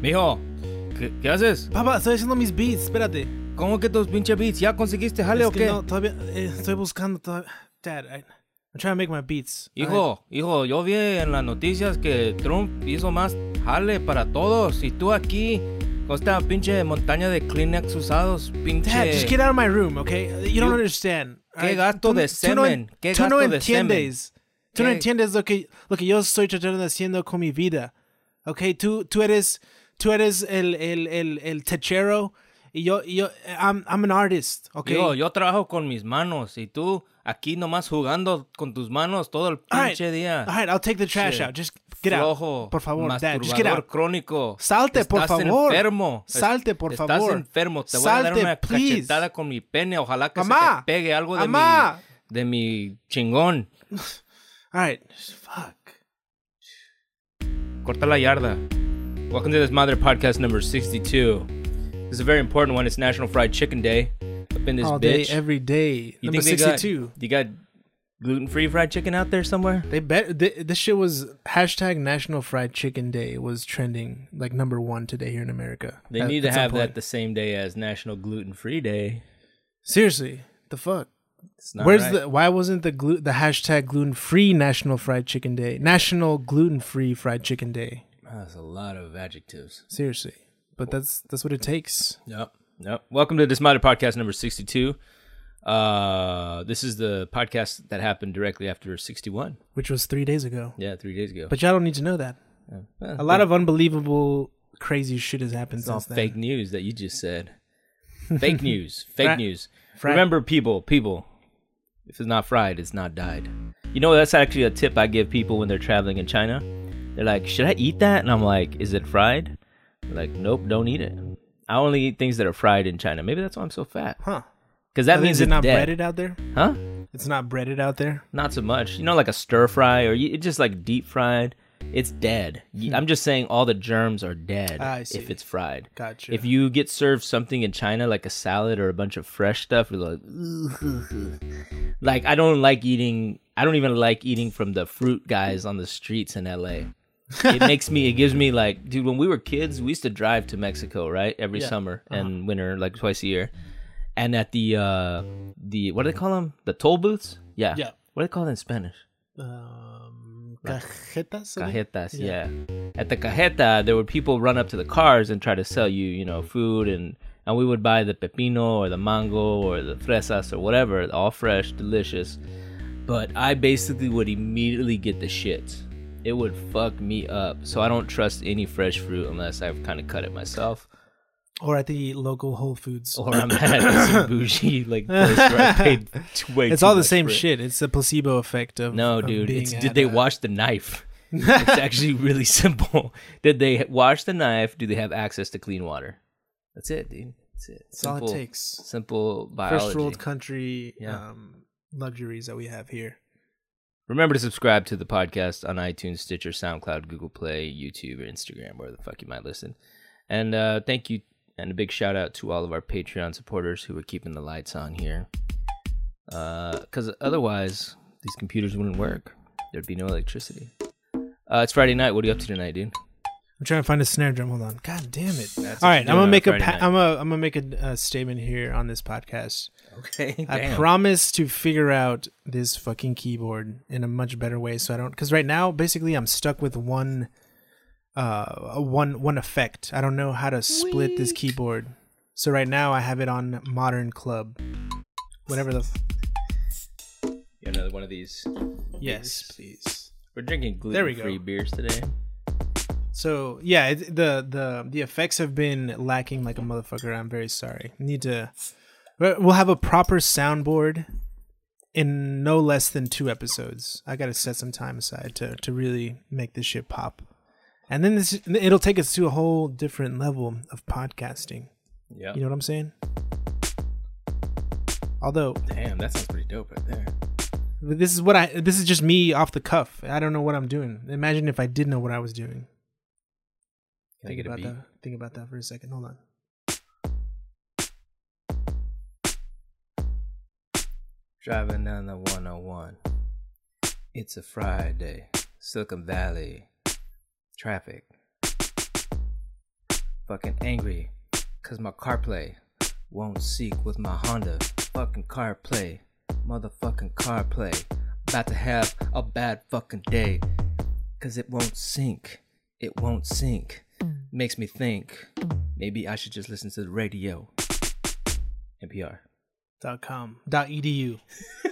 Mijo, ¿qué, qué haces? Papá, estoy haciendo mis beats, espérate. ¿Cómo que tus pinche beats? ¿Ya conseguiste jale Es o que qué? no, todavía eh, estoy buscando todavía. Dad, I, I'm trying to make my beats. Hijo, hijo, yo vi en las noticias que Trump hizo más jale para todos y tú aquí con esta pinche montaña de Kleenex usados, pinche... Dad, just get out of my room, okay? You don't You- understand. ¿Qué gasto de tú no en- semen? ¿Qué tú no gasto de semen? entiendes. Tú no ¿Qué? entiendes lo que, lo que yo estoy tratando de haciendo con mi vida. Okay, tú, tú eres, tú eres el, el, el, el techero y yo, yo, I'm, I'm an artist, okay? Hijo, yo trabajo con mis manos y tú aquí nomás jugando con tus manos todo el All right, pinche día. All right, I'll take the trash Che, out. Just get Flojo, out. Por favor, Dad, just get out. crónico. Salte, por Estás favor. enfermo. Salte, por Estás favor. enfermo. Te voy a dar Salte, una please. cachetada con mi pene. Ojalá que se Mamá. te pegue algo de mi, Mamá. de mi chingón. All right. Corta la yarda. Welcome to this Mother Podcast number 62. This is a very important one. It's National Fried Chicken Day. Up in this All day, bitch. every day. you Number think they got- 62. you got gluten-free fried chicken out there somewhere? They bet th- this shit was hashtag National Fried Chicken Day was trending like number one today here in America. They At- need to have that the same day as National Gluten-Free Day. Seriously, the fuck. It's not Where's right. the? Why wasn't the glu- the hashtag gluten free National Fried Chicken Day? National Gluten Free Fried Chicken Day. That's a lot of adjectives. Seriously, but that's that's what it takes. Yep. Yep. Welcome to this Dismounted Podcast number 62. Uh, this is the podcast that happened directly after 61. Which was three days ago. Yeah, three days ago. But y'all don't need to know that. Well, A lot of unbelievable, crazy shit has happened it's all since then. fake news that you just said. Fake news. Fake news. Remember, people, people, if it's not fried, it's not died. You know, that's actually a tip I give people when they're traveling in China. They're like, should I eat that? And I'm like, is it fried? They're like, nope, don't eat it. I only eat things that are fried in China. Maybe that's why I'm so fat. Huh? Because that means is it it's not dead. breaded out there? Huh? It's not breaded out there. Not so much. You know, like a stir fry or you, it's just like deep fried. It's dead. I'm just saying all the germs are dead Hmm. I see. if it's fried. Gotcha. If you get served something in China, like a salad or a bunch of fresh stuff, you're like, like I don't like eating. I don't even like eating from the fruit guys on the streets in LA. it makes me. It gives me like, dude. When we were kids, we used to drive to Mexico, right, every Yeah. summer Uh-huh. and winter, like twice a year. And at the uh the what do they call them? The toll booths? Yeah. Yeah. What do they call it in Spanish? um, cajetas. Cajetas, yeah. At the cajeta, there were people run up to the cars and try to sell you, you know, food, and and we would buy the pepino or the mango or the fresas or whatever, all fresh, delicious. But I basically would immediately get the shits. It would fuck me up. So I don't trust any fresh fruit unless I've kind of cut it myself, Or at the local Whole Foods. or I'm at some bougie like place where I paid t- way it's too all the much same for it. shit. It's the placebo effect of No, of dude. being It's, at did they a- wash the knife? it's actually really simple. Did they wash the knife? Do they have access to clean water? That's it, dude. That's it. That's all it takes. Simple biology. First world country Yeah. um, luxuries that we have here. Remember to subscribe to the podcast on iTunes, Stitcher, SoundCloud, Google Play, YouTube, or Instagram, where the fuck you might listen. And uh, thank you, and a big shout out to all of our Patreon supporters who are keeping the lights on here. Because otherwise, these computers wouldn't work. There'd be no electricity. Uh, it's Friday night. What are you up to tonight, dude? I'm trying to find a snare drum. Hold on. God damn it! That's All right, I'm gonna make a pa- I'm gonna I'm gonna make a, a statement here on this podcast. Okay. I promise to figure out this fucking keyboard in a much better way, so I don't. Because right now, basically, I'm stuck with one, uh, one one effect. I don't know how to split this keyboard. So right now, I have it on Modern Club. Whatever the. F- another one of these. yes, please. We're drinking There we gluten-free beers today. So yeah, it, the the the effects have been lacking like a motherfucker. I'm very sorry. Need to. We'll have a proper soundboard in no less than two episodes. I got to set some time aside to to really make this shit pop, and then this it'll take us to a whole different level of podcasting. Yeah. You know what I'm saying? Although Damn, that sounds pretty dope right there. this is what I this is just me off the cuff. I don't know what I'm doing. Imagine if I did know what I was doing. Can I Think about that. Think about that for a second. Hold on. Driving down the 101. It's a Friday. Silicon Valley. Traffic. Fucking angry. Cause my CarPlay won't seek with my Honda. Fucking CarPlay. Motherfucking CarPlay. About to have a bad fucking day. Cause it won't sync. It won't sync. Makes me think maybe I should just listen to the radio. NPR. Dot com. Dot edu.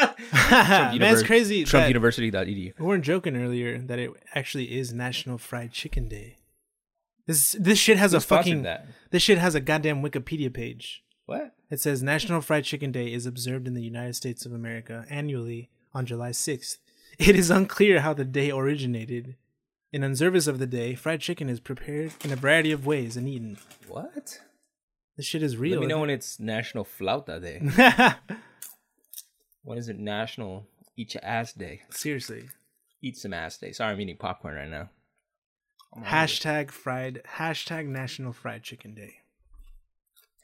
Trump Man, it's crazy. TrumpUniversity.edu. we weren't joking earlier that it actually is National Fried Chicken Day. This this shit has Who a fucking that? this shit has a goddamn Wikipedia page. What? It says National Fried Chicken Day is observed in the United States of America annually on July 6th. It is unclear how the day originated. In observance of the day, fried chicken is prepared in a variety of ways and eaten. What? This shit is real. Let me know when it's National Flauta Day. when. when is it National Eat Your Ass Day? Seriously. Eat some ass day. Sorry, I'm eating popcorn right now. I'm. Hashtag fried. Hashtag National Fried Chicken Day.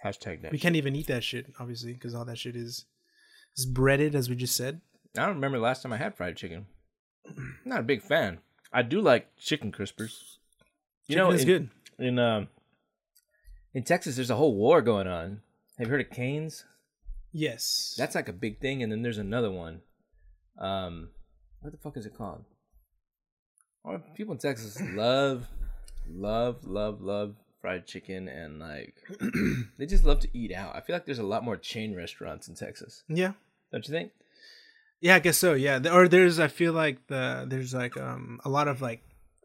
Hashtag that. We can't even eat that shit, obviously, because all that shit is is breaded, as we just said. I don't remember the last time I had fried chicken. I'm not a big fan. I do like chicken crispers. You know, it's good. in um in Texas, there's a whole war going on. Have you heard of Canes? Yes. That's like a big thing, and then there's another one. Um, what the fuck is it called? Oh, people in Texas love, love, love, love fried chicken, and like they just love to eat out. I feel like there's a lot more chain restaurants in Texas. yeah. Don't you think? Yeah, I guess so. Yeah, or there's I feel like the there's like um a lot of like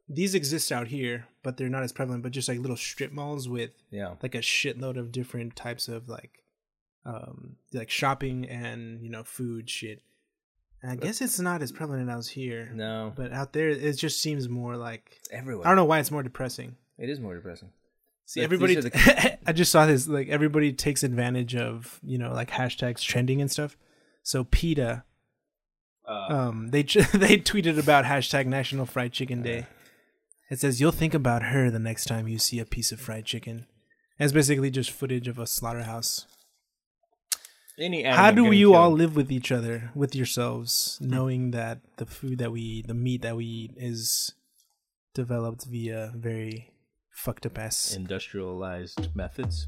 these exist out here, but they're not as prevalent. But just like little strip malls with Yeah. like a shitload of different types of like um like shopping and you know food shit. And I guess it's not as prevalent as here, No, but out there it just seems more like everywhere. I don't know why it's more depressing. It is more depressing. See, But everybody. the- I just saw this. Like everybody takes advantage of you know like hashtags trending and stuff. So PETA, Uh, um, they they tweeted about hashtag National Fried Chicken Day. It says you'll think about her the next time you see a piece of fried chicken. And it's basically just footage of a slaughterhouse. Any How do you all live with each other, with yourselves, knowing that the food that we eat, the meat that we eat, is developed via very fucked up ass? industrialized methods?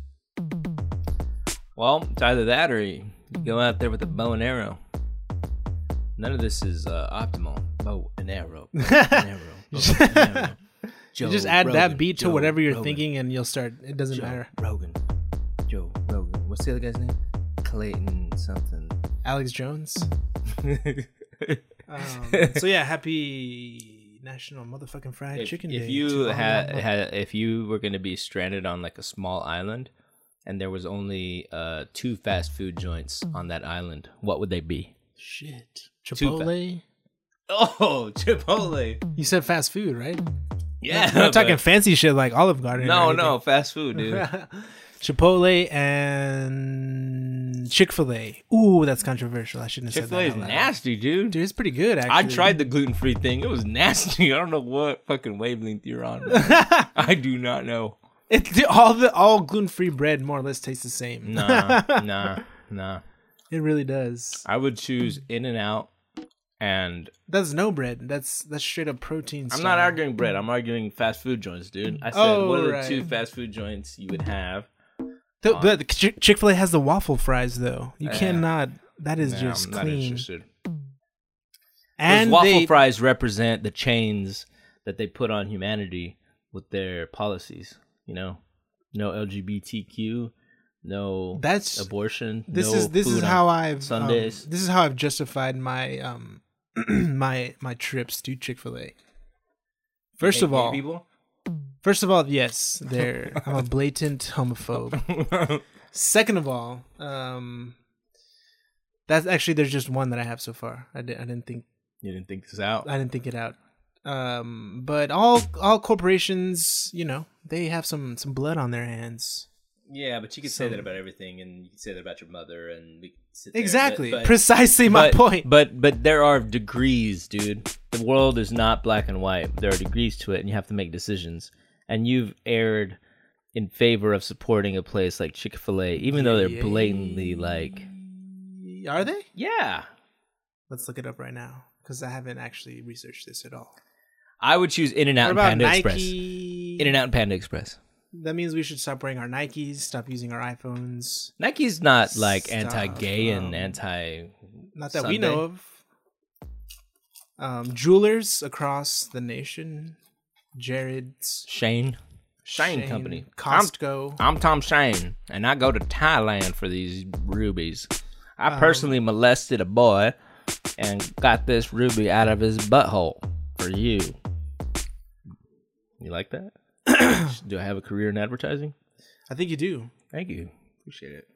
Well, it's either that or you go out there with a bow and arrow. None of this is uh, optimal. Bow and arrow. Bow and arrow. Bow and arrow. You just add Rogan, that beat to Joe whatever you're Rogan, thinking, and you'll start. It doesn't Joe matter. Rogan. Joe Rogan. What's the other guy's name? Clayton something. Alex Jones. Um, so yeah, happy National Motherfucking Fried if, Chicken if Day. you had, had if you were going to be stranded on like a small island and there was only uh two fast food joints on that island what would they be shit Too Chipotle. oh chipotle You said fast food, right? yeah I'm not talking but- fancy shit like Olive Garden. no no fast food dude Chipotle and Chick Fil A. Ooh, that's controversial. I shouldn't have said chick-fil-a that. is out loud. nasty dude Dude, it's pretty good. Actually, I tried the gluten-free thing. It was nasty. I don't know what fucking wavelength you're on. I do not know. It, all the all gluten free bread more or less tastes the same. Nah, nah, nah. It really does. I would choose In and Out, and That's no bread. That's that's straight up protein. I'm style. not arguing bread. I'm arguing fast food joints, dude. I said, Oh, what are the two fast food joints you would have? The, but the Chick Fil A has the waffle fries though. You Yeah. cannot. That is Nah, just I'm not clean. interested. And Those waffle they, fries represent the chains that they put on humanity with their policies. You know, no LGBTQ, no That's abortion. this no is this is how I've Sundays. Um, this is how I've justified my um my my trips to Chick Fil A. First of all, people. First of all, yes, they're I'm a blatant homophobe. Second of all, um, that's actually there's just one that I have so far. I didn't I didn't think you didn't think this out. I didn't think it out. Um, but all all corporations, you know, they have some some blood on their hands. Yeah, but you could say that about everything, and you could say that about your mother, and we could sit there, Exactly, but- but- precisely my but- point. But but there are degrees, dude. The world is not black and white. There are degrees to it, and you have to make decisions. And you've erred in favor of supporting a place like Chick Fil A, even though they're blatantly like, Are they? yeah. Let's look it up right now because I haven't actually researched this at all. I would choose In and Out and Panda Nike? Express. In and Out and Panda Express. that means we should stop wearing our Nikes, stop using our iPhones. Nike's not like Stop, anti-gay and um, anti. Not that we know of. Um, jewelers across the nation, Jared's, Shane. Shane, Shane, Company. Costco. I'm Tom Shane, and I go to Thailand for these rubies. I Um, personally molested a boy and got this ruby out of his butthole for you. You like that? Do I have a career in advertising? I think you do. Thank you. Appreciate it.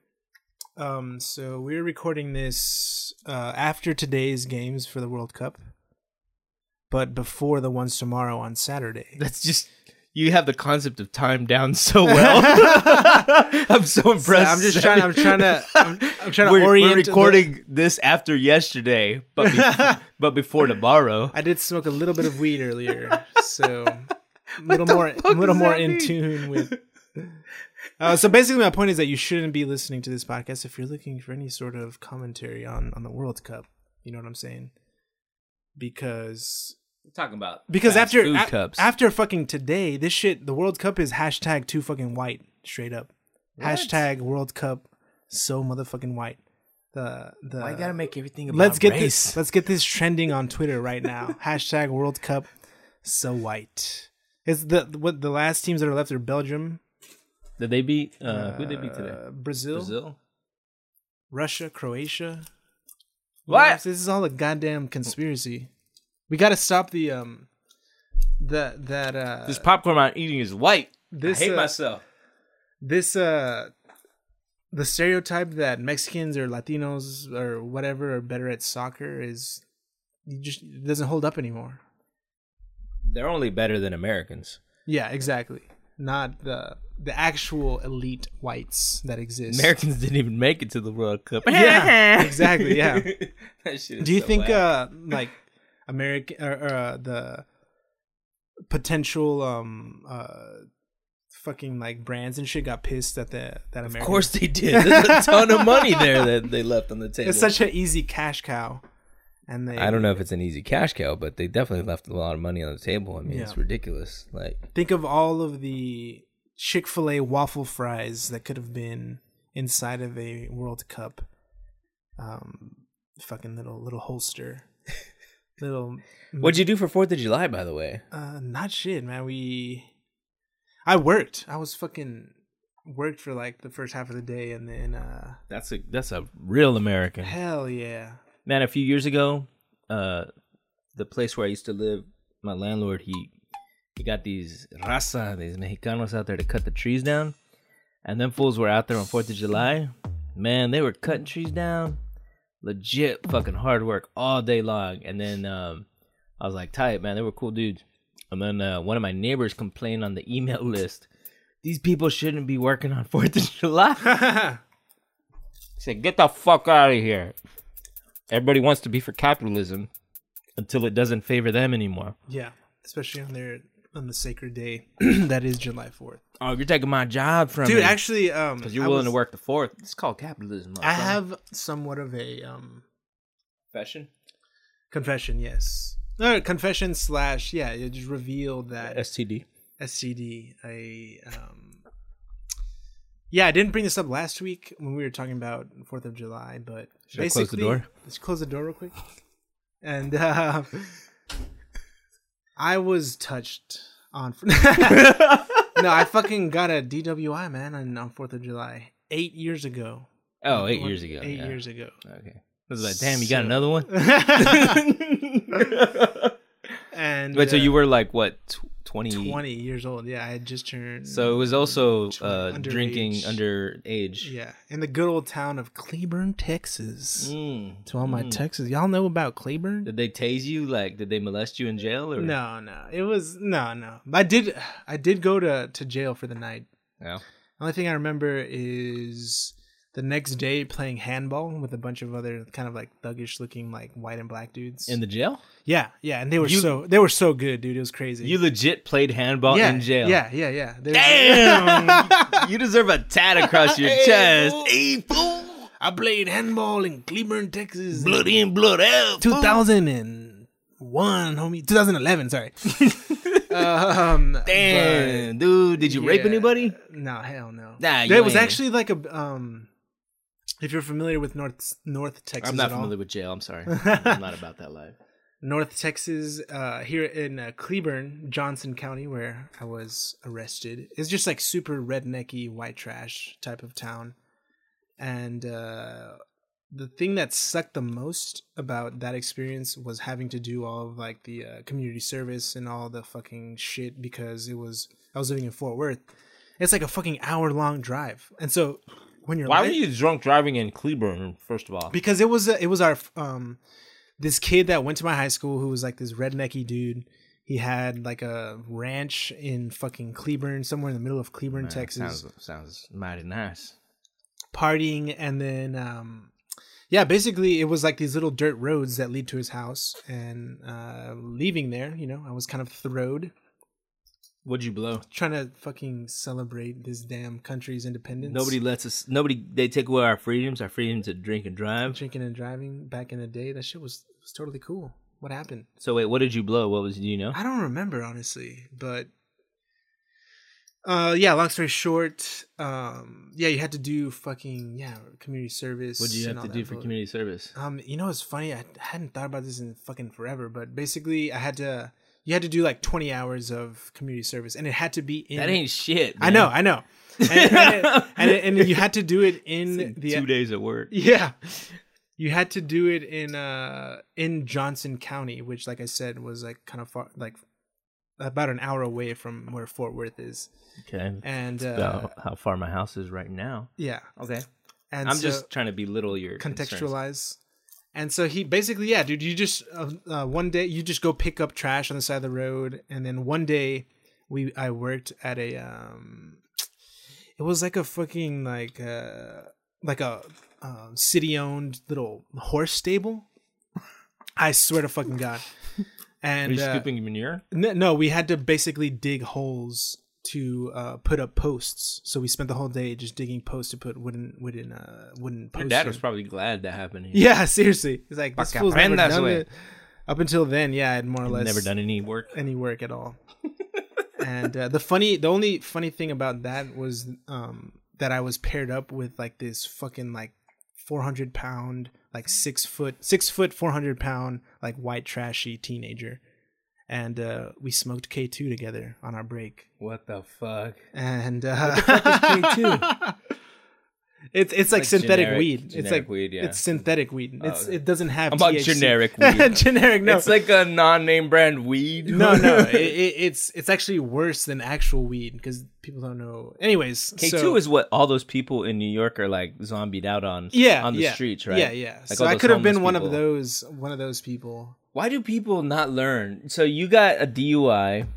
Um, so we're recording this uh, after today's games for the World Cup, but before the ones tomorrow on Saturday. That's just you have the concept of time down so well. I'm so impressed. I'm just trying. I'm trying to. I'm, I'm trying to we're, orient. we're the- recording this after yesterday, but before, but before tomorrow. I did smoke a little bit of weed earlier, so a little more, a little more in mean? tune with. Uh, so basically, my point is that you shouldn't be listening to this podcast if you're looking for any sort of commentary on on the World Cup. You know what I'm saying? Because We're talking about because after a- cups. after fucking today, this shit, the World Cup is hashtag too fucking white, straight up. What? Hashtag World Cup so motherfucking white. The the Why you gotta make everything about let's get race? this let's get this trending on Twitter right now. Hashtag World Cup so white. Is the what the last teams that are left are Belgium, Did they beat? Uh, who did they beat today? uh, Brazil, Brazil. Russia, Croatia. What? This is all a goddamn conspiracy. We got to stop the um that that uh This popcorn I'm eating is white. this I hate uh, myself. this uh the stereotype that Mexicans or Latinos or whatever are better at soccer is you just doesn't hold up anymore. They're only better than Americans. Yeah, exactly. Not the the actual elite whites that exist. Americans didn't even make it to the World Cup. Yeah, exactly, yeah. That shit is Do you so think whack. uh like American or, or uh, the potential um uh fucking like brands and shit got pissed at the that Of American course they did. There's a ton of money there that they left on the table. it's such an easy cash cow and they I don't know if it's an easy cash cow, but they definitely left a lot of money on the table. I mean, it's ridiculous. Like, think of all of the Chick-fil-A waffle fries that could have been inside of a World Cup um fucking little little holster. Little what'd you do for Fourth of July, by the way? uh not shit, man. We I worked. I was fucking worked for like the first half of the day and then uh That's a that's a real American hell yeah. man. A few years ago, uh, the place where I used to live, my landlord he he got these raza, these Mexicanos out there to cut the trees down, and them fools were out there on Fourth of July. Man, they were cutting trees down, legit fucking hard work all day long. And then um, I was like, tight man, they were cool dudes. And then uh, one of my neighbors complained on the email list, these people shouldn't be working on Fourth of July. He said, "Get the fuck out of here." Everybody wants to be for capitalism until it doesn't favor them anymore. yeah, especially on their on the sacred day that is July 4th. Oh, you're taking my job from me. Dude, me actually um because you're I willing was- to work the fourth. It's called capitalism. I motherfucker. have somewhat of a um confession. confession, yes. No, confession slash yeah, it just revealed that STD. STD. I um yeah, I didn't bring this up last week when we were talking about Fourth of July, but Should I close the door? Let's close the door real quick. And uh, I was touched on. no, I fucking got a DWI man on on Fourth of July eight years ago. Oh, eight years ago. Eight yeah. years ago. Okay. I was like, damn, you got another one. and Wait, so uh, you were like what, tw- 20? 20 years old. Yeah, I had just turned. So it was also Tw- uh, underage. drinking underage. Yeah, in the good old town of Cleburne, Texas. Mm. To all my Mm. Texas, y'all know about Cleburne? Did they tase you? Like, did they molest you in jail? Or No, no, it was no, no. I did, I did go to to jail for the night. No. Only thing I remember is the next day playing handball with a bunch of other kind of like thuggish looking like white and black dudes. In the jail? yeah, yeah, and they were You- so they were so good, dude. It was crazy. You legit played handball yeah, in jail. Yeah, yeah, yeah. They Damn! you deserve a tat across your Hey, chest. fool. Hey, fool! I played handball in Cleburne, Texas. Blood in, blood out. fool. 2001, homie. 2011, sorry. Um, Damn, dude, did you but- rape anybody? No, hell no. Nah, you There was ain't. actually like a um. If you're familiar with North North Texas, I'm not at all, familiar with jail. I'm sorry. I'm not about that life. North Texas, uh, here in uh, Cleburne, Johnson County, where I was arrested, is just like super rednecky white trash type of town. And uh, the thing that sucked the most about that experience was having to do all of like the uh, community service and all the fucking shit because it was I was living in Fort Worth. It's like a fucking hour long drive, and so when you're Why li- were you drunk driving in Cleburne? First of all, because it was a, it was our um this kid that went to my high school who was like this rednecky dude. He had like a ranch in fucking Cleburne, somewhere in the middle of Cleburne, Texas, sounds sounds mighty nice. partying, and then um yeah, basically it was like these little dirt roads that lead to his house, and uh leaving there, you know, I was kind of throwed, What'd you blow? trying to fucking celebrate this damn country's independence. Nobody lets us. Nobody. They take away our freedoms. Our freedom to drink and drive. drinking and driving back in the day. That shit was was totally cool. What happened? So wait, what did you blow? What was? Do you know? I don't remember honestly, but uh yeah, long story short, um yeah, you had to do fucking yeah, community service. What did you have to do for community service? Um you know it's funny, I hadn't thought about this in fucking forever, but basically I had to you had to do like 20 hours of community service and it had to be in That ain't shit. I know, I know. And, and, it- and, it- and you had to do it in man. the two days at work. yeah. You had to do it in uh in Johnson County, which like I said was like kind of far like about an hour away from where Fort Worth is. Okay. And uh About how far my house is right now. yeah. Okay. And I'm so, just trying to belittle your concerns. And so he basically, yeah, dude, you just uh, uh, one day you just go pick up trash on the side of the road, and then one day we I worked at a um, it was like a fucking like uh like a um, city owned little horse stable. I swear to fucking god. Are And you uh, scooping manure? N- No, we had to basically dig holes to uh, put up posts. So we spent the whole day just digging posts to put wooden wooden uh, wooden posts. Your dad in. was probably glad that happened. Here. Yeah, seriously. He's like, this Pa' fool's never done güey. it. Up until then, yeah, I had more or less Never done any work. any work at all. and uh, the funny, the only funny thing about that was um, that I was paired up with like this fucking like four hundred pound, like six foot, six foot, four hundred pound, like white trashy teenager, and uh, we smoked K two together on our break. What the fuck? And uh, K2? It's it's like, Like synthetic generic- weed. It's like weed, yeah. It's synthetic weed. It's okay. it doesn't have about THC. generic weed? generic. No, It's like a non-name brand weed. no, no. It, it, it's it's actually worse than actual weed because people don't know. Anyways, K two so- is what all those people in New York are like zombied out on. yeah on the yeah, streets, right? Yeah, yeah. Like so I could have been homeless one of those one of those people. Why do people not learn? So you got a DUI,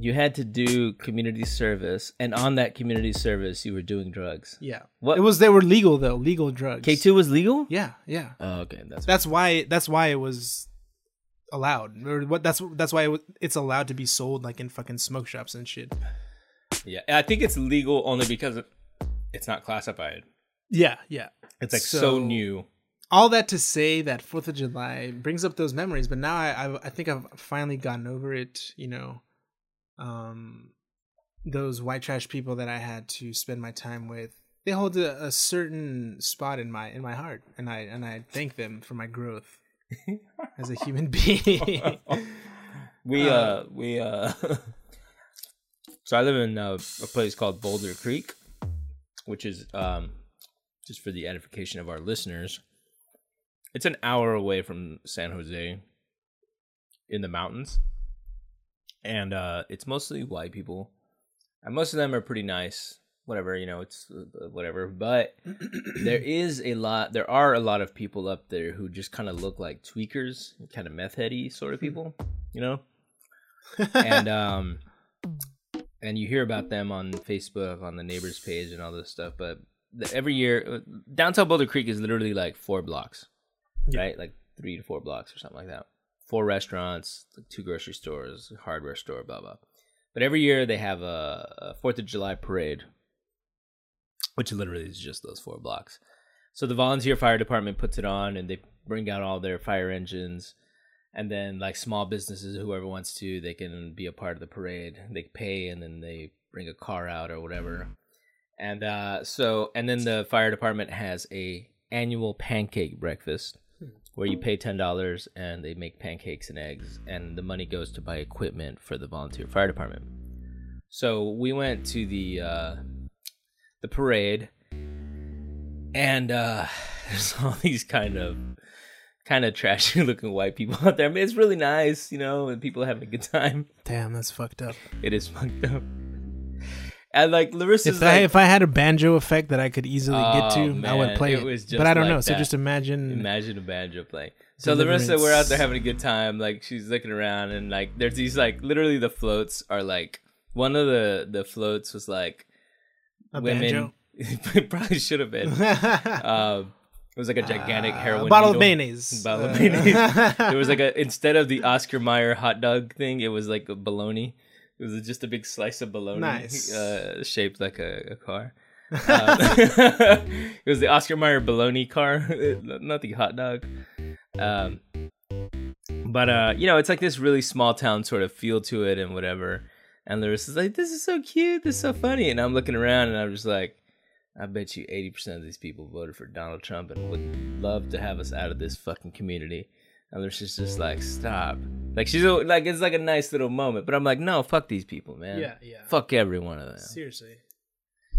you had to do community service, and on that community service, you were doing drugs. Yeah, What- it was. They were legal though, legal drugs. K two was legal. Yeah, yeah. Oh, okay, that's That's why. That's why it was allowed. Or what? That's that's why it, wa- it's allowed to be sold like in fucking smoke shops and shit. yeah. I think it's legal only because it's not classified. Yeah, yeah. It's like So- new. All that to say that Fourth of July brings up those memories, but now I, I I think I've finally gotten over it. You know, um, those white trash people that I had to spend my time with, they hold a, a certain spot in my in my heart, and I and I thank them for my growth as a human being. We Uh, uh we uh so I live in uh, a place called Boulder Creek, which is um just for the edification of our listeners. It's an hour away from San Jose in the mountains. And uh it's mostly white people. And most of them are pretty nice. Whatever, you know, it's uh, whatever, but there is a lot there are a lot of people up there who just kind of look like tweakers, kind of meth heady sort of people, you know? and um and you hear about them on Facebook on the neighbors page and all this stuff but the, every year uh, downtown Boulder Creek is literally like four blocks Yeah. right like 3 to 4 blocks or something like that four restaurants two grocery stores hardware store blah blah but every year they have a, 4th of July parade which literally is just those four blocks so the volunteer fire department puts it on and they bring out all their fire engines and then like small businesses, whoever wants to, they can be a part of the parade. They pay, and then they bring a car out or whatever. And uh, so, and then the fire department has a annual pancake breakfast where you pay ten dollars and they make pancakes and eggs, and the money goes to buy equipment for the volunteer fire department. So we went to the uh, the parade, and uh, there's all these kind of kind of trashy looking white people out there. I mean, it's really nice, you know, and people are having a good time. Damn, that's fucked up. It is fucked up. And like Larissa's If I like, if I had a banjo effect that I could easily get Oh, to, I would play it it. but I don't like know. So just imagine. Imagine a banjo playing. So Larissa, we're out there having a good time. Like she's looking around, and like there's these like literally the floats are like one of the the floats was like A women. banjo? it probably should have been. Um, it was like a gigantic heroin Uh, bottle of needle. mayonnaise. Bottle of Uh, mayonnaise. There was like a instead of the Oscar Mayer hot dog thing, it was like a bologna. It was just a big slice of bologna, Nice. uh, shaped like a, a car. Um, it was the Oscar Mayer bologna car, not the hot dog. Um, but uh, you know, it's like this really small town sort of feel to it and whatever. And Larissa's like, "This is so cute. This is so funny." And I'm looking around and I'm just like, "I bet you 80% of these people voted for Donald Trump and would love to have us out of this fucking community." And Larissa's just like, "Stop!" Like she's a- like, it's like a nice little moment, but I'm like, "No, fuck these people, man. yeah, yeah. Fuck every one of them." Seriously.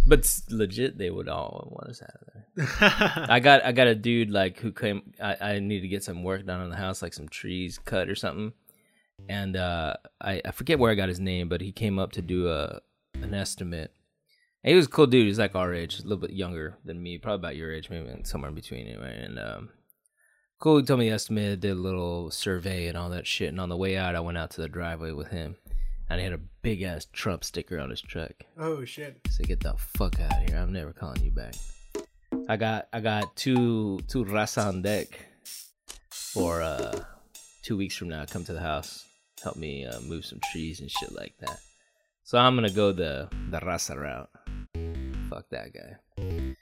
But legit, they would all want us out of there. I got I got a dude like who came. I, I need to get some work done on the house, like some trees cut or something. And uh, I I forget where I got his name, but he came up to do a an estimate. And he was a cool dude. He's like our age, a little bit younger than me, probably about your age, maybe somewhere in between anyway. And um, cool. He told me the estimate, did a little survey and all that shit. And on the way out, I went out to the driveway with him, and he had a big ass Trump sticker on his truck. oh shit. Say get the fuck out of here. I'm never calling you back. I got I got two two raza on deck for uh two weeks from now. Come to the house, help me uh, move some trees and shit like that. So I'm gonna go the the raza route. Fuck that guy.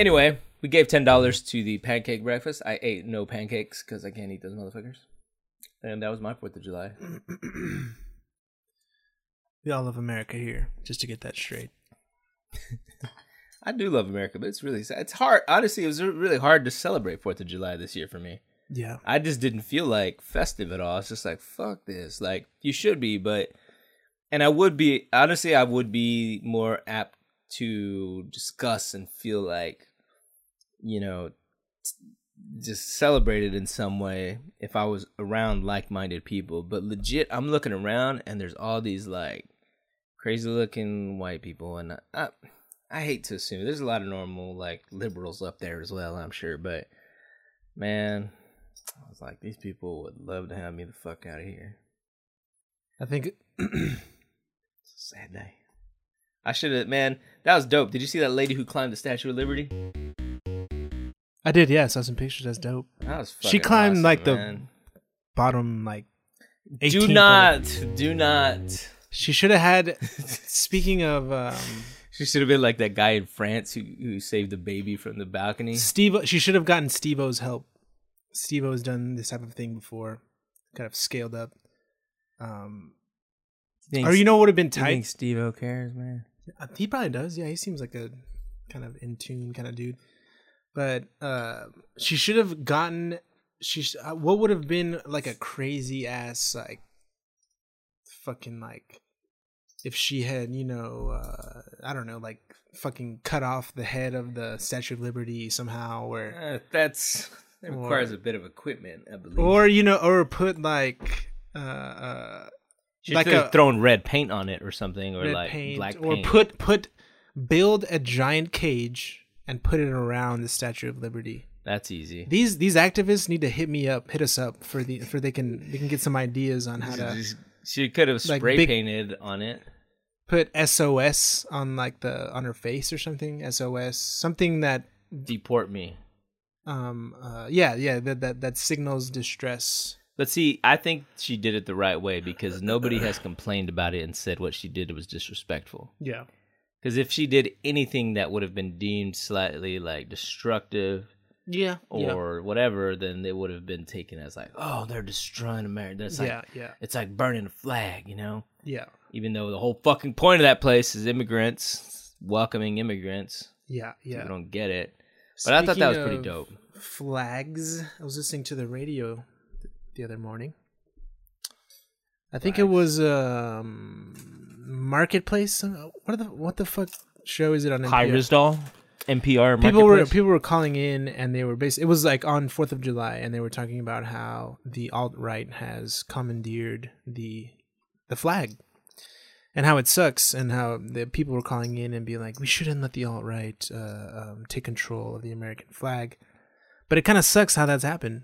Anyway, we gave ten dollars to the pancake breakfast. I ate no pancakes because I can't eat those motherfuckers. And that was my Fourth of July. We all love America here, just to get that straight. I do love America, but it's really sad. It's hard. Honestly, it was really hard to celebrate Fourth of July this year for me. Yeah. I just didn't feel like festive at all. It's just like fuck this. Like you should be, but and I would be honestly, I would be more apt to discuss and feel like you know t- just celebrated in some way if I was around like-minded people. But legit, I'm looking around and there's all these like crazy-looking white people, and I, I hate to assume there's a lot of normal like liberals up there as well. I'm sure, but man, I was like, these people would love to have me the fuck out of here. I think It's a sad day. I should have, man. That was dope. Did you see that lady who climbed the Statue of Liberty? I did. Yeah, I saw some pictures. That's dope. That was She climbed, awesome, like, the. Bottom like. Do 18th or- not, do not. She should have had. speaking of um, She should have been like that guy in France who who saved the baby from the balcony. Steve, she should have gotten Steve-O's help. Steve-O's done this type of thing before, kind of scaled up. Um, or you know what would have been tight? Steve O cares, man? Uh, He probably does. Yeah, he seems like a kind of in tune kind of dude. But uh she should have gotten. She sh- uh, what would have been like a crazy ass like fucking like if she had you know uh I don't know like fucking cut off the head of the Statue of Liberty somehow or Uh, that's that Or- requires a bit of equipment, I believe. or you know or put like uh uh She like should have a- thrown red paint on it or something, or like paint, black or put put build a giant cage and put it around the Statue of Liberty. That's easy. These these activists need to hit me up, hit us up for the for they can they can get some ideas on how to She could have like spray big- painted on it. put SOS on like the on her face or something. SOS something that Deport me. um uh yeah yeah that that that signals distress. But see, I think she did it the right way because nobody has complained about it and said what she did was disrespectful. Yeah. Because if she did anything that would have been deemed slightly like destructive Yeah. or whatever, then it would have been taken as like, oh, they're destroying America. It's like yeah. Yeah. it's like burning a flag, you know. Yeah. Even though the whole fucking point of that place is immigrants, welcoming immigrants. Yeah. Yeah. People don't get it. But I thought that was pretty dope. Flags. I was listening to the radio the other morning. I think it was um Marketplace. What the what the fuck show is it on? Kai NPR? Ryssdal, NPR. People were people were calling in and they were basically it was like on Fourth of July and they were talking about how the alt right has commandeered the the flag and how it sucks and how the people were calling in and being like we shouldn't let the alt right uh, um, take control of the American flag, but it kind of sucks how that's happened.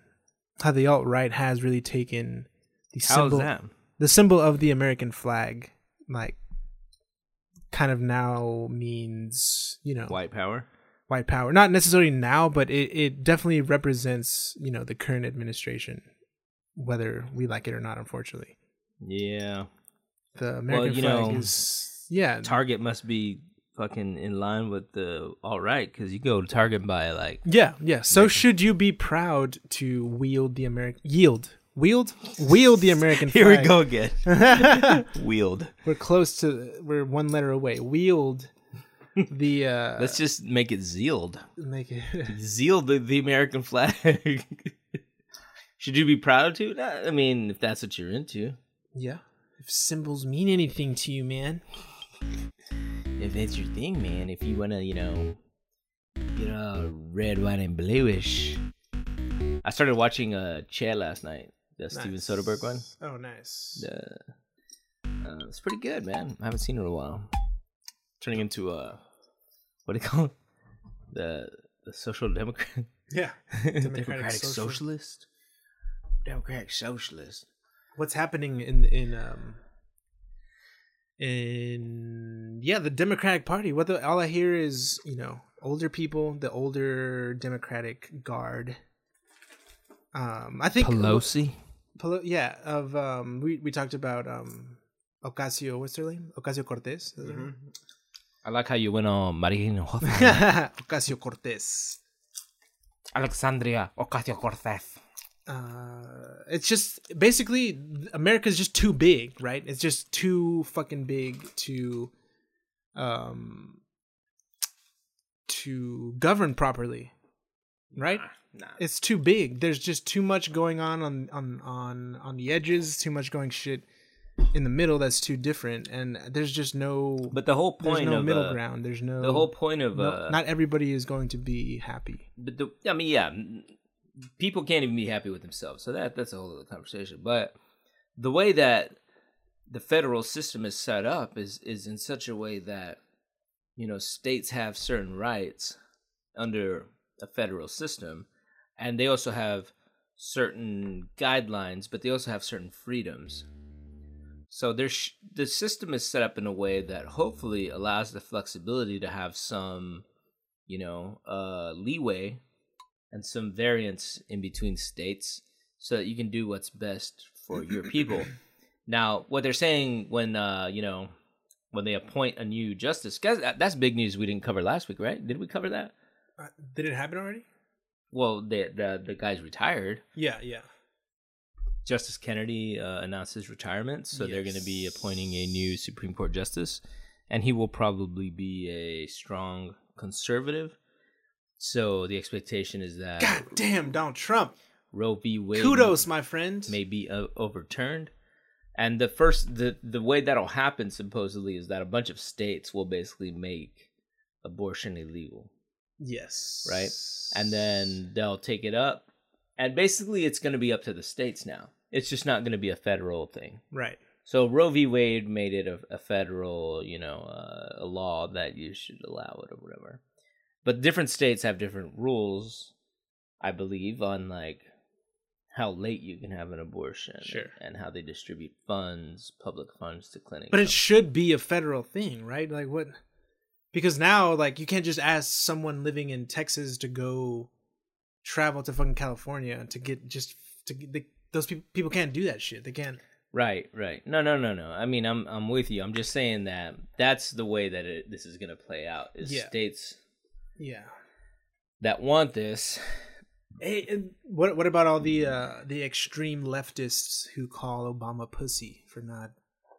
How the alt right has really taken the How's symbol the symbol of the American flag like kind of now means you know White power. white power. Not necessarily now, but it, it definitely represents, you know, the current administration, whether we like it or not, unfortunately. Yeah. The American you flag know, is yeah. Target must be fucking in line with the alt right because you go to Target by like yeah, yeah. So should you be proud to wield the American yield? Wield? Wield the American flag. here we go again wield. We're close to we're one letter away. Wield the uh Let's just make it zealed. make it Zeal the, the American flag. Should you be proud to? I mean, if that's what you're into. Yeah. If symbols mean anything to you, man. If that's your thing, man. If you wanna, you know, get all red, white, and bluish. I started watching uh Che last night, the Steven Nice. Soderbergh one. Oh nice. The, uh, it's pretty good, man. I haven't seen it in a while. Turning into a what do you call it? The the social democrat, Yeah. democratic, social- socialist, democratic socialist. what's happening in in um in yeah the democratic party what the all i hear is you know older people the older democratic guard um i think Pelosi. Yeah of um we we talked about um ocasio what's her name? Ocasio cortez I like how you went on Marina ocasio cortez. Alexandria Ocasio Cortez. uh it's just basically america's just too big right? It's just too fucking big to um to govern properly right Nah. it's too big there's just too much going on on on on on the edges too much going shit in the middle that's too different and there's just no But the whole there's point no of middle uh, ground there's no the whole point of no- uh, not everybody is going to be happy but the, I mean, yeah, people can't even be happy with themselves. So that that's a whole other conversation. But the way that the federal system is set up is is in such a way that you know states have certain rights under a federal system, and they also have certain guidelines, but they also have certain freedoms. So there's the system is set up in a way that hopefully allows the flexibility to have some, you know, uh, leeway and some variance in between states, so that you can do what's best for your people. Now, what they're saying when uh, you know when they appoint a new justice, 'cause that- that's big news we didn't cover last week, right? Did we cover that? uh, did it happen already Well, the the, the guy's retired. yeah yeah Justice Kennedy uh, announced his retirement, so they're going to be appointing a new Supreme Court justice, and he will probably be a strong conservative. So the expectation is that god damn donald trump Roe v. Wade kudos my friend may be uh, overturned. And the first, the the way that'll happen supposedly is that a bunch of states will basically make abortion illegal, Yes. right? And then they'll take it up, and basically it's going to be up to the states now. It's just not going to be a federal thing. Right. So Roe v. Wade made it a, a federal, you know, uh, a law that you should allow it or whatever. But different states have different rules, I believe, on like how late you can have an abortion, Sure. and how they distribute funds, public funds to clinics. But it should be a federal thing, right? Like what? Because now, like, you can't just ask someone living in Texas to go travel to fucking California to get just to get the, those people. People can't do that shit. They can't. right, right. No, no, no, no. I mean, I'm I'm with you. I'm just saying that that's the way that it, this is going to play out. Is Yeah. states Yeah. that want this Hey, what what about all the uh, the extreme leftists who call Obama pussy for not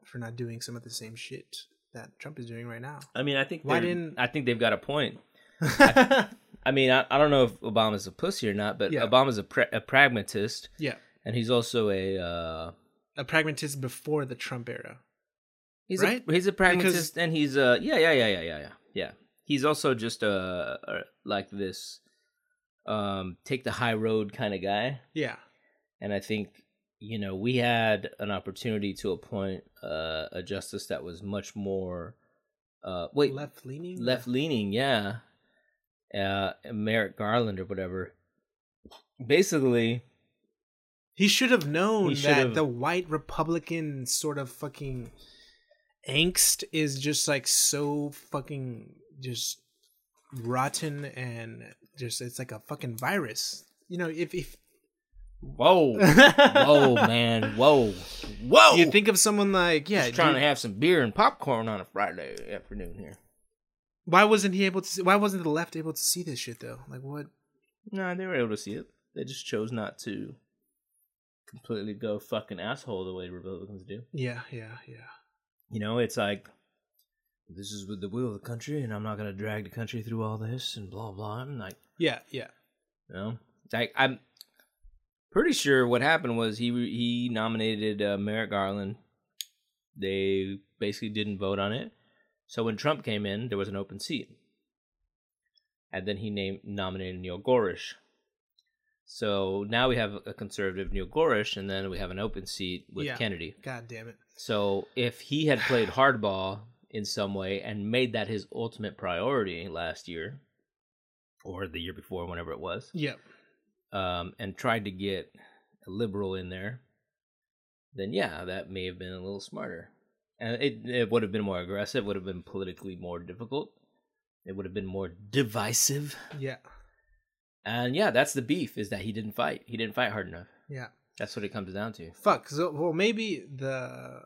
for not doing some of the same shit that Trump is doing right now? I mean, I think Why didn't- I think they've got a point. I mean, I, I don't know if Obama's a pussy or not, but Yeah. Obama's a, pra- a pragmatist, yeah, and he's also a uh, a pragmatist before the Trump era. he's Right? a he's a pragmatist, and he's a yeah yeah yeah yeah yeah yeah yeah. He's also just a, a like this um take the high road kind of guy, Yeah, and I think you know we had an opportunity to appoint uh, a justice that was much more uh wait left leaning. left leaning, yeah. Uh, Merrick Garland or whatever. Basically, He should have known that the white Republican sort of fucking angst is just like so fucking just rotten and just it's like a fucking virus. You know, if if whoa, whoa, man, whoa, whoa. you think of someone like yeah, Just trying dude, to have some beer and popcorn on a Friday afternoon here. why wasn't he able to? See, why wasn't the left able to see this shit though? Like what? No, they were able to see it. They just chose not to completely go fucking asshole the way Republicans do. Yeah, yeah, yeah. You know, it's like this is with the will of the country, and I'm not gonna drag the country through all this and blah blah. And like, Yeah, yeah. You know, like I'm pretty sure what happened was he he nominated uh, Merrick Garland. They basically didn't vote on it, so when Trump came in, there was an open seat, and then he named nominated Neil Gorsuch. So now we have a conservative Neil Gorsuch, and then we have an open seat with Yeah. Kennedy. God damn it. So if he had played hardball in some way and made that his ultimate priority last year, or the year before, whenever it was, Yep. Um, and tried to get a liberal in there, then yeah, that may have been a little smarter. And it, it would have been more aggressive, would have been politically more difficult. It would have been more divisive. Yeah. And yeah, that's the beef is that he didn't fight. He didn't fight hard enough. Yeah. That's what it comes down to. Fuck. So well maybe the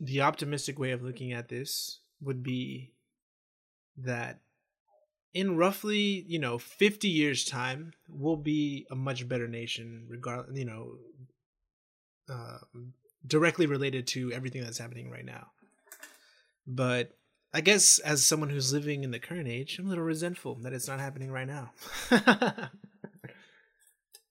the optimistic way of looking at this would be that in roughly, you know, 50 years time, we'll be a much better nation regard, you know, uh, directly related to everything that's happening right now. But I guess as someone who's living in the current age, I'm a little resentful that it's not happening right now.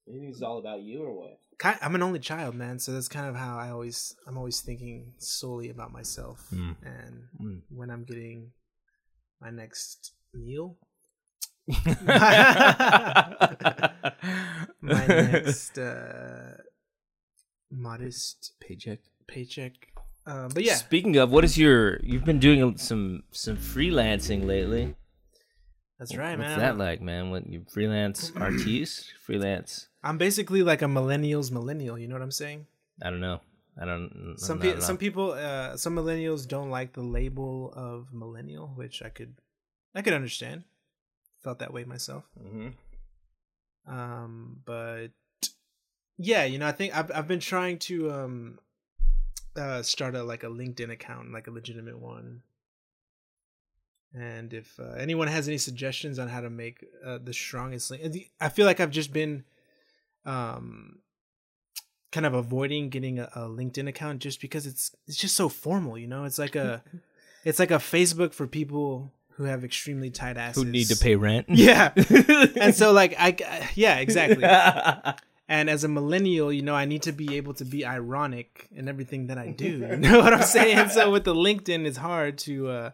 You it's all about you or what? I'm an only child, man, so that's kind of how I always I'm always thinking solely about myself Mm. and Mm. when I'm getting my next meal, my next uh, modest paycheck. paycheck. Uh, but yeah, Speaking of, what is your? You've been doing some some freelancing lately. that's right, What's man. What's that like, man? What you freelance artiste? Freelance? I'm basically like a millennials millennial. You know what I'm saying? I don't know. I don't. Some pe- some people, uh, some millennials don't like the label of millennial, which I could, I could understand. Felt that way myself. Mhm. Um, but yeah, you know, I think I've I've been trying to um, uh, start a like a LinkedIn account, like a legitimate one. And if uh, anyone has any suggestions on how to make uh, the strongest link, I feel like I've just been, um, kind of avoiding getting a, a LinkedIn account just because it's it's just so formal, you know. It's like a, it's like a Facebook for people who have extremely tight asses Who need to pay rent? Yeah, and so like I, yeah, exactly. And as a millennial, you know, I need to be able to be ironic in everything that I do. You know what I'm saying? So with the LinkedIn, it's hard to uh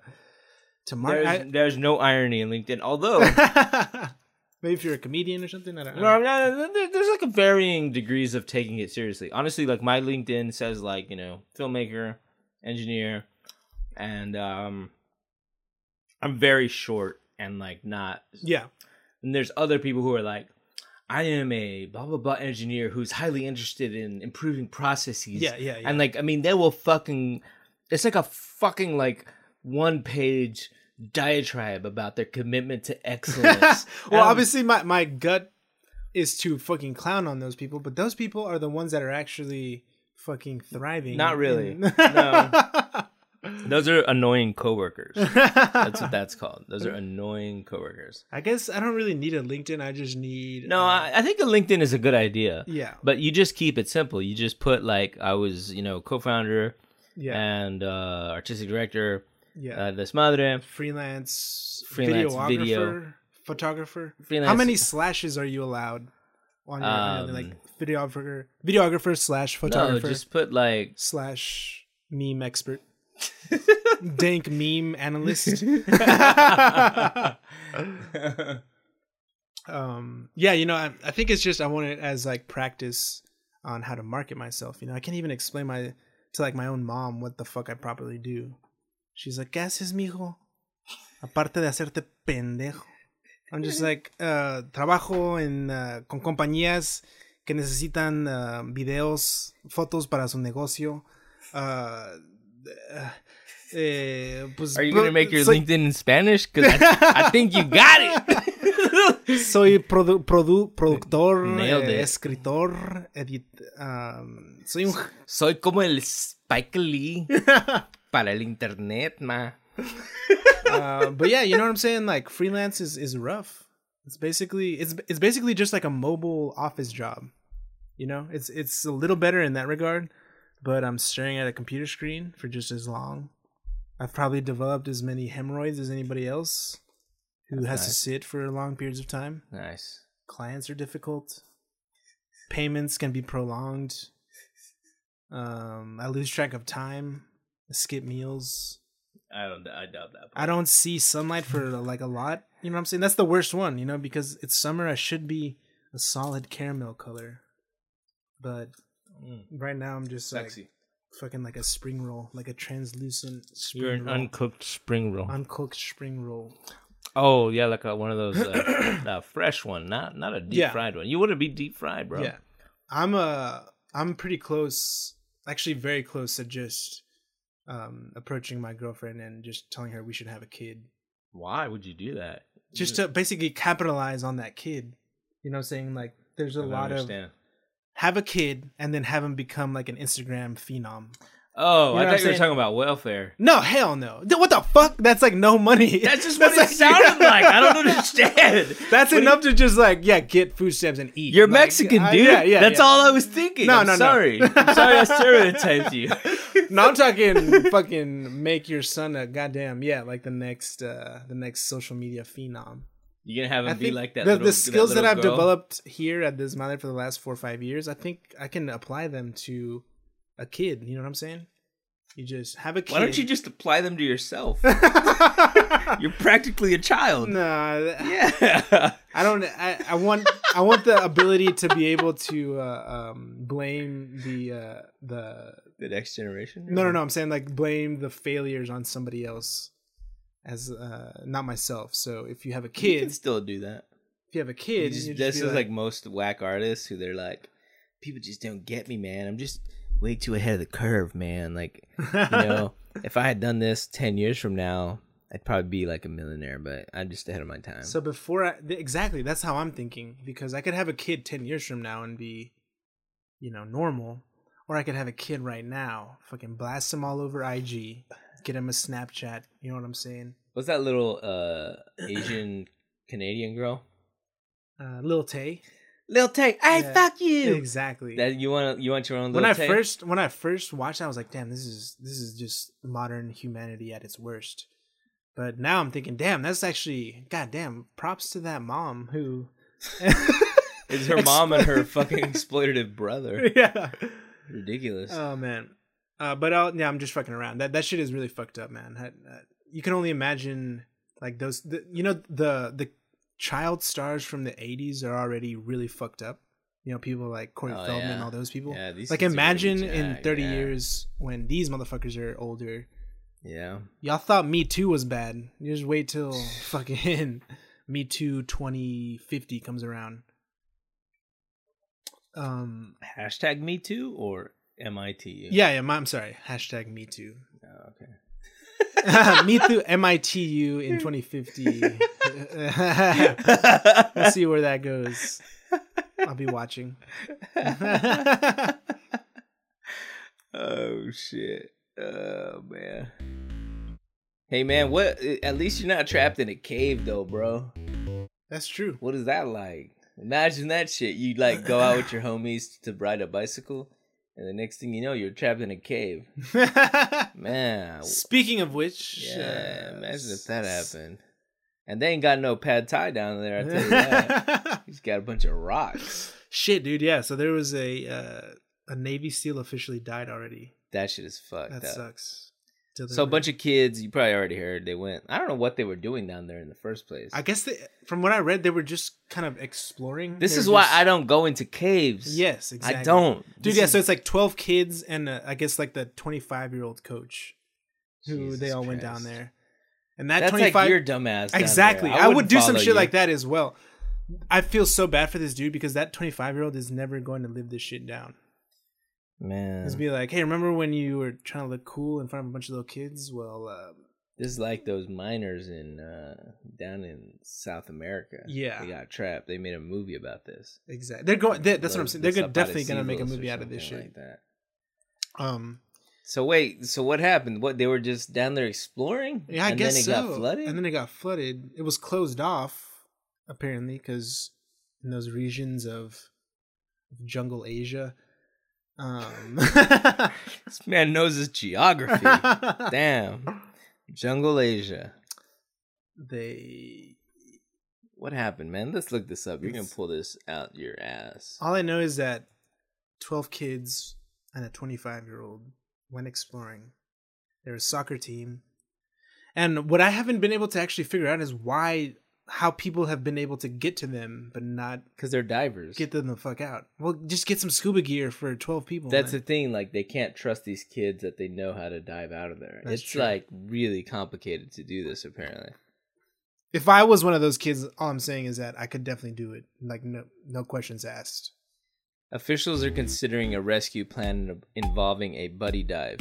to there's, mark. there's no irony in LinkedIn, although Maybe if you're a comedian or something. I don't know. no, no, no, there's like a varying degrees of taking it seriously. Honestly, like my LinkedIn says like you know filmmaker, engineer, and um, I'm very short and like not Yeah, And there's other people who are like, I am a blah blah blah engineer who's highly interested in improving processes. yeah, yeah, yeah. And like, I mean, they will fucking. It's like a fucking like one page diatribe about their commitment to excellence. well, Um, obviously, my my gut is to fucking clown on those people, but those people are the ones that are actually fucking thriving. Not really. No. Those are annoying coworkers. That's what that's called. Those are annoying coworkers. I guess I don't really need a LinkedIn. I just need No, uh, I, I think a LinkedIn is a good idea. yeah, But you just keep it simple. You just put like I was, you know, co-founder yeah, and uh, artistic director, yeah. uh, Desmadre, freelance, freelance videographer, video. photographer. freelance. How many slashes are you allowed on your on your, like Um, videographer, videographer slash photographer. No, just put like slash meme expert, dank meme analyst. um, yeah, you know, I, I think it's just I want it as like practice on how to market myself. You know, I can't even explain my to like my own mom what the fuck I properly do. She's like, ¿qué haces, mijo? Aparte de hacerte pendejo. I'm just like, uh, trabajo en, uh, con compañías que necesitan uh, videos, fotos para su negocio. Uh, eh, pues, Are you gonna make your soy, LinkedIn in Spanish? Because I, I think you got it. Soy produ- produ- productor, eh, escritor, edit, um, soy un Soy como el Spike Lee para el internet, ma. uh, but yeah, you know what I'm saying? Like freelance is, is rough. It's basically it's it's basically just like a mobile office job. You know, it's it's a little better in that regard, but I'm staring at a computer screen for just as long. I've probably developed as many hemorrhoids as anybody else who That's has to sit for long periods of time. Nice. Clients are difficult. Payments can be prolonged. Um, I lose track of time. I skip meals. I don't. I doubt that. I don't see sunlight for like a lot. You know what I'm saying? That's the worst one, you know, because it's summer. I should be a solid caramel color, but Mm, right now I'm just like fucking like a spring roll, like a translucent spring You're an roll. uncooked spring roll. uncooked spring roll. oh yeah, like a, one of those uh, uh, fresh one, not not a deep Yeah. fried one. You wouldn't be deep fried, bro. Yeah, I'm uh I'm pretty close, actually very close to just um approaching my girlfriend and just telling her we should have a kid, Why would you do that? just to basically capitalize on that kid. You know, what I'm saying like there's a I don't lot of understand. Have a kid and then have him become like an Instagram phenom. Oh, You know I thought you were talking about welfare. No, hell no. What the fuck? That's like no money. That's just what it like- sounded like. I don't understand. That's What enough to just like yeah, get food stamps and eat. You're Like, Mexican, uh, dude. yeah, yeah. That's yeah. all I was thinking. No, I'm no, no. sorry. I'm sorry I stereotyped you. No, I'm talking fucking make your son a goddamn yeah, like the next uh the next social media phenom. You're gonna have him I be like that. the, little, the skills that, little I've girl. developed here at this mother for the last four or five years, I think I can apply them to a kid. You know what I'm saying? You just have a kid. Why don't you just apply them to yourself? You're practically a child. nah, Yeah. I don't. I, I want. I want the ability to be able to uh, um, blame the uh, the. The next generation. No, no, no. I'm saying like blame the failures on somebody else, as uh, not myself. So if you have a You can kid, still do that. if you have a kid, just, this is like, most whack artists who they're like, people just don't get me, man. I'm just way too ahead of the curve, man. Like, you know, if I had done this ten years from now, I'd probably be like a millionaire. But I'm just ahead of my time. So before I th- exactly, that's how I'm thinking because I could have a kid ten years from now and be, you know, normal, or I could have a kid right now, fucking blast him all over IG, get him a Snapchat. You know what I'm saying? What's that little uh Asian Canadian girl? Uh, Lil Tay. Lil Tay, hey, Yeah. fuck you. Exactly. That you want you want your own. when I Tay? first when I first watched, it, I was like, "Damn, this is this is just modern humanity at its worst." But now I'm thinking, "Damn, that's actually goddamn props to that mom who. is her mom and her fucking exploitative brother. yeah. Ridiculous. Oh man. Uh, but I'll, yeah, I'm just fucking around. That that shit is really fucked up, man. I- I- you can only imagine like those. The, you know the the child stars from the '80s are already really fucked up. You know, people like Corey Oh, Feldman, yeah. all those people. yeah, these like imagine in 30 yeah. years when these motherfuckers are older. Yeah. Y'all thought Me Too was bad. You just wait till fucking Me Too 2050 comes around. Um. Hashtag me too or MITU? Yeah, yeah. my- I'm sorry. Hashtag Me Too. Oh, okay. Me Too MITU in 2050. Let's see where that goes. I'll be watching. oh shit. Oh man. Hey man, what? At least you're not trapped in a cave though, bro. That's true. What is that like? Imagine that shit. You like go out with your homies to ride a bicycle, and the next thing you know, you're trapped in a cave. Man, Speaking of which, yeah. uh, Imagine if that happened. And they ain't got no pad thai down there. I tell you that. He's got a bunch of rocks. Shit, dude. Yeah. So there was a uh, a Navy SEAL officially died already. That shit is fucked That up. sucks. So a bunch of kids, you probably already heard, they went. I don't know what they were doing down there in the first place. I guess they, from what I read, they were just kind of exploring. this They is why just- I don't go into caves. Yes, exactly. I don't, dude. This yeah, is- so it's like twelve kids and uh, I guess like the twenty-five year old coach, who they Jesus all went down there, and that that's twenty-five like your dumbass. exactly. there. I, would do some shit you. like that as well. I feel so bad for this dude because that twenty-five year old is never going to live this shit down. Man, Just be like, hey, remember when you were trying to look cool in front of a bunch of little kids? Well, uh, This is like those miners in uh down in South America. Yeah. they got trapped. They made a movie about this. exactly. They're going. They, that's what I'm saying. They're gonna, definitely gonna make a movie out of this shit. like that. Um, So wait, so what happened? What they were just down there exploring? yeah, I and guess then it so. got flooded. And then it got flooded. It was closed off, apparently, because in those regions of jungle Asia. Um, this man knows his geography. Damn, jungle Asia. they. What happened, man? Let's look this up. You're gonna pull this out your ass. All I know is that twelve kids and a twenty-five-year-old went exploring. They're a soccer team, and what I haven't been able to actually figure out is why, how people have been able to get to them but not Because they're divers. get them the fuck out. Well, just get some scuba gear for twelve people. That's the thing. Like they can't trust these kids that they know how to dive out of there. That's it's true. like really complicated to do this. Apparently. If I was one of those kids, all I'm saying is that I could definitely do it. Like no, no questions asked. Officials are considering a rescue plan involving a buddy dive,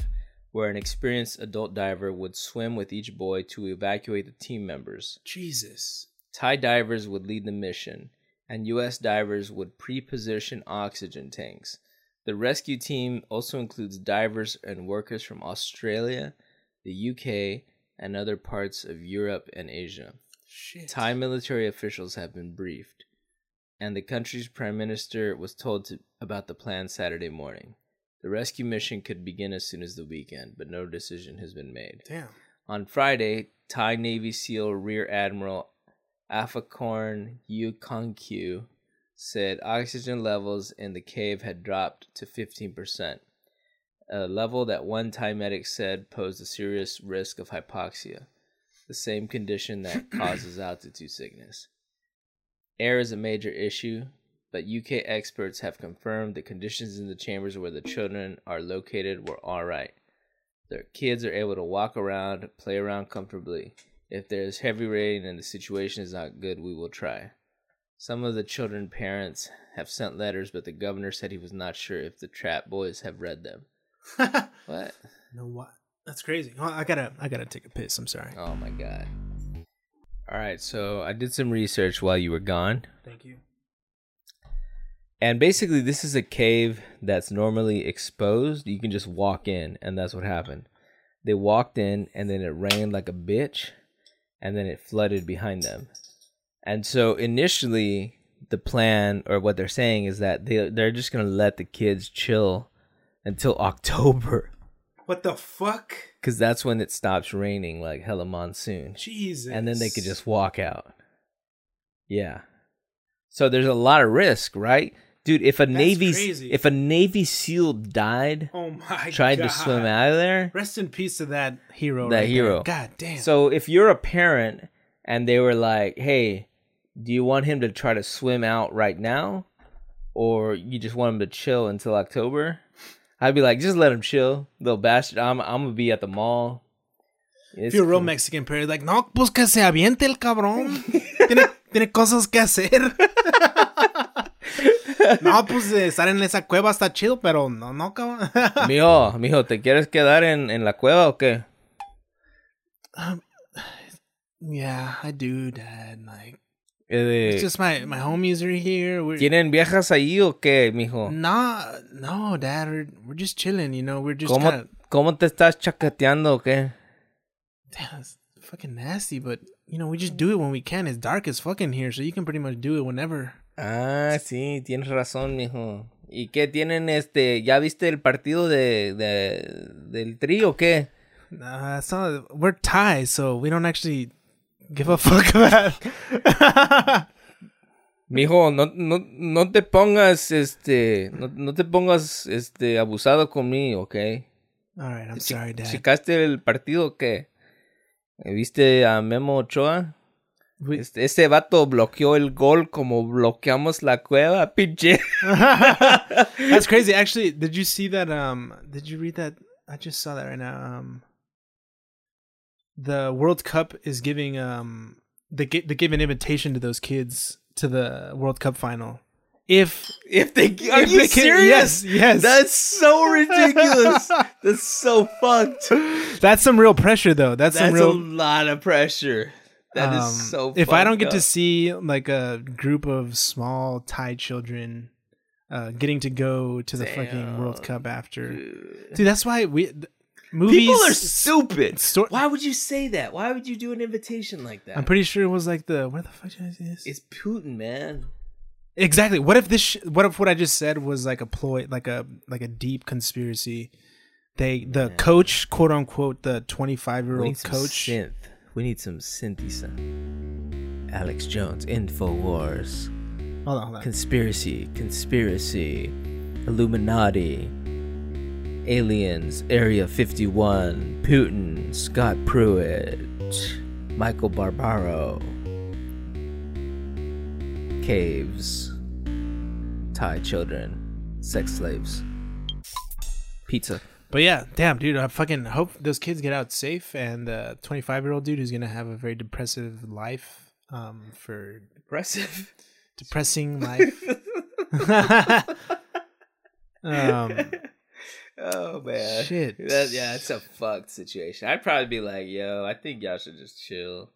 where an experienced adult diver would swim with each boy to evacuate the team members. Jesus. Thai divers would lead the mission, and U.S. divers would pre position oxygen tanks. The rescue team also includes divers and workers from Australia, the UK, and other parts of Europe and Asia. Shit. Thai military officials have been briefed, and the country's prime minister was told to, about the plan Saturday morning. The rescue mission could begin as soon as the weekend, but no decision has been made. Damn. On Friday, Thai Navy SEAL Rear Admiral Afakorn Yu Kong Kyu said oxygen levels in the cave had dropped to 15%, a level that one Thai medic said posed a serious risk of hypoxia, the same condition that causes altitude sickness. Air is a major issue, but UK experts have confirmed the conditions in the chambers where the children are located were all right. Their kids are able to walk around, play around comfortably. If there is heavy rain and the situation is not good, we will try. Some of the children parents have sent letters, but the governor said he was not sure if the trap boys have read them. What? no what? That's crazy. Oh, I gotta, I gotta take a piss. I'm sorry. Oh my god. All right, so I did some research while you were gone. Thank you. And basically, this is a cave that's normally exposed. You can just walk in, and that's what happened. They walked in, and then it rained like a bitch, and then it flooded behind them. And so, initially, the plan, or what they're saying, is that they they're just gonna let the kids chill until October, What the fuck? because that's when it stops raining, like hella monsoon Jesus. and then they could just walk out. Yeah. So there's a lot of risk, right? Dude, if a Navy crazy. if a Navy SEAL died Oh my tried god. to swim out of there, Rest in peace to that hero. That right there. hero. God damn. so if you're a parent and they were like, "Hey, do you want him to try to swim out right now or you just want him to chill until October?" I'd be like, "Just let him chill, little bastard. I'm I'm to be at the mall." if you're a real cool. Mexican parent, like, no, pues que se aviente el cabrón. tiene, tiene cosas que hacer. no, pues estar en esa cueva está chido, pero no, no, cabrón. Mijo, mijo, ¿te quieres quedar en, en la cueva o qué? yeah, I do, Dad. Like, Eh, it's just my my homies are here. We're, ¿Tienen viejas ahí o qué, mijo? No, no, Dad. We're, we're just chilling. You know, we're just ¿Cómo, kind of. ¿Cómo te estás chacateando o qué? Damn, it's fucking nasty, but you know, we just do it when we can. It's dark as fucking here, so you can pretty much do it whenever. Ah, sí, tienes razón, mijo. ¿Y qué tienen este? ¿Ya viste el partido de, de del tri o qué? Uh, it's not, we're ties, so we don't actually give a fuck about. Mijo, no, no, no te pongas, este, no, no te pongas, este, abusado conmigo, ¿ok? All right, I'm sorry, Dad. ¿Checaste el partido o qué? ¿Viste a Memo Ochoa? Este, vato bloqueó el gol como bloqueamos la cueva, pinche. That's crazy. Actually, did you see that? Um, did you read that? I just saw that right now. Um, the World Cup is giving um they they give an invitation to those kids to the World Cup final. If If they, are if you they can- serious? Yes, yes. That's so ridiculous. That's so fucked. that's some real pressure, though. That's, That's some a lot of pressure. That is um, so. If I don't get to see like a group of small Thai children. Uh, getting to go to the fucking World Cup after, Dude. dude. That's why we th- movies. People are stupid. Sto- Why would you say that? Why would you do an invitation like that? I'm pretty sure it was like the where the fuck did I see this? it's Putin, man. Exactly. What if this? Sh- what if what I just said was like a ploy, like a like a deep conspiracy? They the coach, quote unquote, the 25 year old coach. synth. We need some synthy Alex Jones, Infowars, Hold on, hold on. conspiracy, conspiracy, Illuminati, aliens, Area 51, Putin, Scott Pruitt, Michael Barbaro, caves, Thai children, sex slaves, pizza. But yeah, damn, dude. I fucking hope those kids get out safe. And the 25 year old dude who's gonna have a very depressive life, um, for Impressive. depressing life. um, Oh man, Shit. That, yeah, it's a fucked situation. I'd probably be like, "Yo, I think y'all should just chill.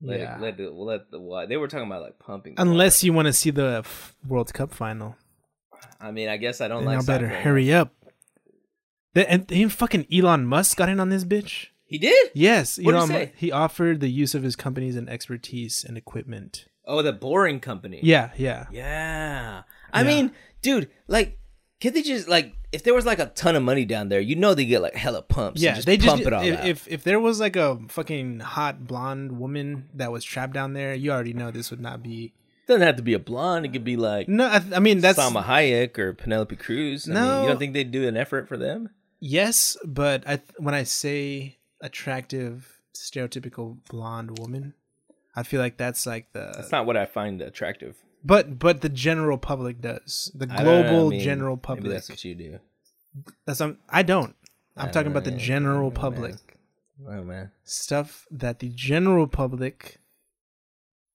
Let yeah. it, let the let the water." They were talking about like pumping. Unless you want to see the f- World Cup final. I mean, I guess I don't then like. y'all better hurry up. The, and even fucking Elon Musk got in on this bitch. He did. Yes, What'd he Elon, say? Mu- he offered the use of his companies and expertise and equipment. Oh, the boring company. Yeah, yeah. Yeah. I Yeah. mean, dude, like, can't they just like if there was like a ton of money down there, you know they get like hella pumps. and Yeah, just they just pump it all if, out. if if there was like a fucking hot blonde woman that was trapped down there, you already know this would not be. doesn't have to be a blonde. It could be like No, I, I mean that's Salma Hayek or Penelope Cruz. I mean, No. you don't think they'd do an effort for them? Yes, but I when I say attractive, stereotypical blonde woman, I feel like that's like the That's not what I find attractive. but but the general public does the I don't know, global I mean, general Maybe public. that's what you do. That's um, I don't. I'm I talking about the know, general man. public. Oh man. Stuff that the general public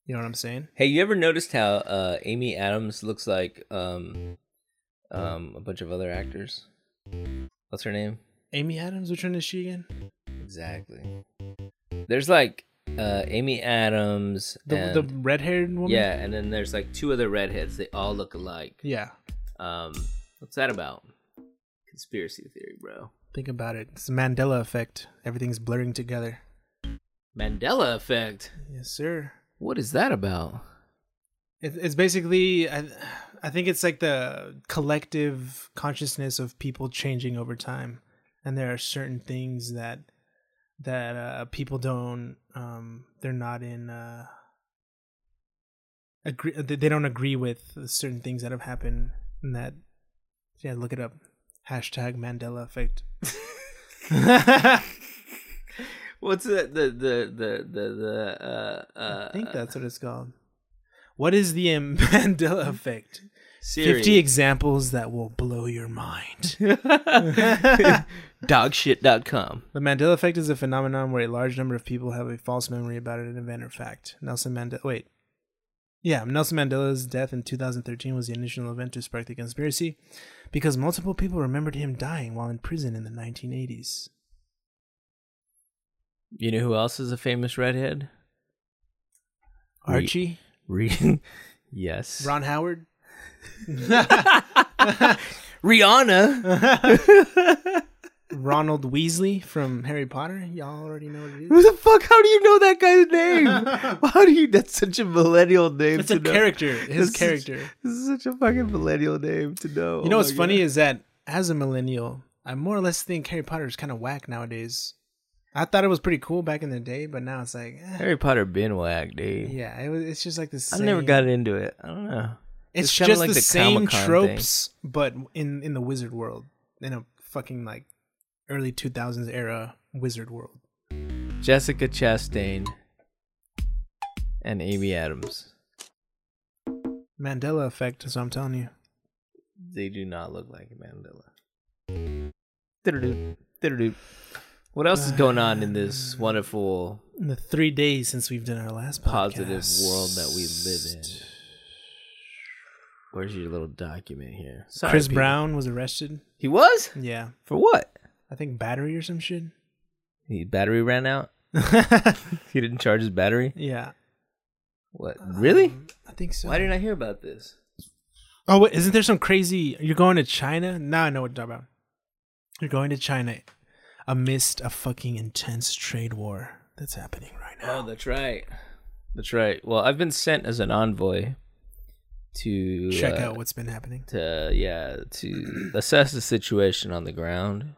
you know what I'm saying? Hey, you ever noticed how uh, Amy Adams looks like um, um, a bunch of other actors? What's her name? Amy Adams, which one is she again? Exactly. There's like uh, Amy Adams. The and, the red haired woman? yeah, and then there's like two other redheads. They all look alike. Yeah. Um, what's that about? Conspiracy theory, bro. Think about it. It's the Mandela effect. Everything's blurring together. Mandela effect. Yes, sir. What is that about? It, it's basically I, I think it's like the collective consciousness of people changing over time. And there are certain things that that uh, people don't um they're not in uh agree they don't agree with certain things that have happened and that yeah look it up. Hashtag mandela effect. What's the the the the the, the uh, uh i think that's what it's called what is the mandela effect Siri. 50 examples that will blow your mind Dogshit.com. The Mandela effect is a phenomenon where a large number of people have a false memory about an event or fact. Nelson Mandela. Wait. Yeah, Nelson Mandela's death in 2013 was the initial event to spark the conspiracy because multiple people remembered him dying while in prison in the 1980s. You know who else is a famous redhead? Archie? Re- yes. Ron Howard? Rihanna. Ronald Weasley from Harry Potter. Y'all already know what it Who is. the fuck? How do you know that guy's name? How do you? That's such a millennial name. It's a know. character. His This is- character. This is such a fucking millennial name to know. You oh know what's funny is that as a millennial, I more or less think Harry Potter is kind of whack nowadays. I thought it was pretty cool back in the day, but now it's like, eh, Harry Potter been whack, dude. yeah, it was, it's just like the same. I never got into it. I don't know. It's, it's just like the, the same tropes, but in in the wizard world, in a fucking like early two thousands era wizard world. Jessica Chastain and Amy Adams. Mandela effect, is what I'm telling you. They do not look like Mandela. Diddle-doo, diddle-doo. What else is going on in this wonderful, In the three days since we've done our last positive podcast. world that we live in? Where's your little document here? Sorry, Chris people. Brown was arrested. He was Yeah, for what? I think battery or some shit. His battery ran out. He didn't charge his battery. yeah, What? Really? Um, I think so. Why didn't I hear about this? Oh, wait, isn't there some crazy? You're going to China? Now I know what you're talking about. You're going to China amidst a fucking intense trade war that's happening right now. Oh, that's right. That's right. Well, I've been sent as an envoy to Check uh, out what's been happening. to yeah to assess the situation on the ground,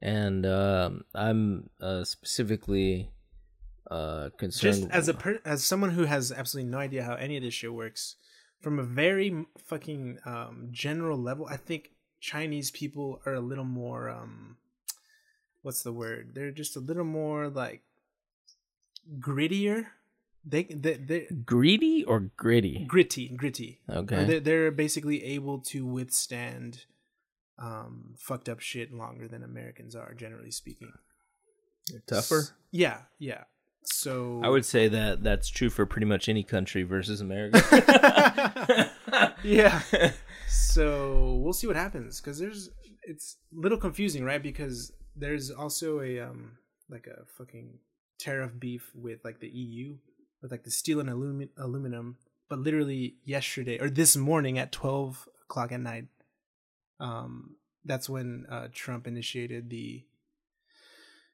and um, I'm uh, specifically uh, concerned. Just as a per- as someone who has absolutely no idea how any of this shit works, from a very fucking um, general level, I think Chinese people are a little more um, what's the word? They're just a little more like grittier. They they they greedy or gritty. gritty gritty. Okay. They're, they're basically able to withstand um fucked up shit longer than Americans are, generally speaking. They're Tougher. Yeah, yeah. So I would say that that's true for pretty much any country versus America. yeah. So we'll see what happens because there's it's a little confusing, right? Because there's also a um like a fucking tariff beef with like the EU with like the steel and alumi- aluminum. But literally yesterday or this morning at twelve o'clock at night, um, that's when uh, Trump initiated the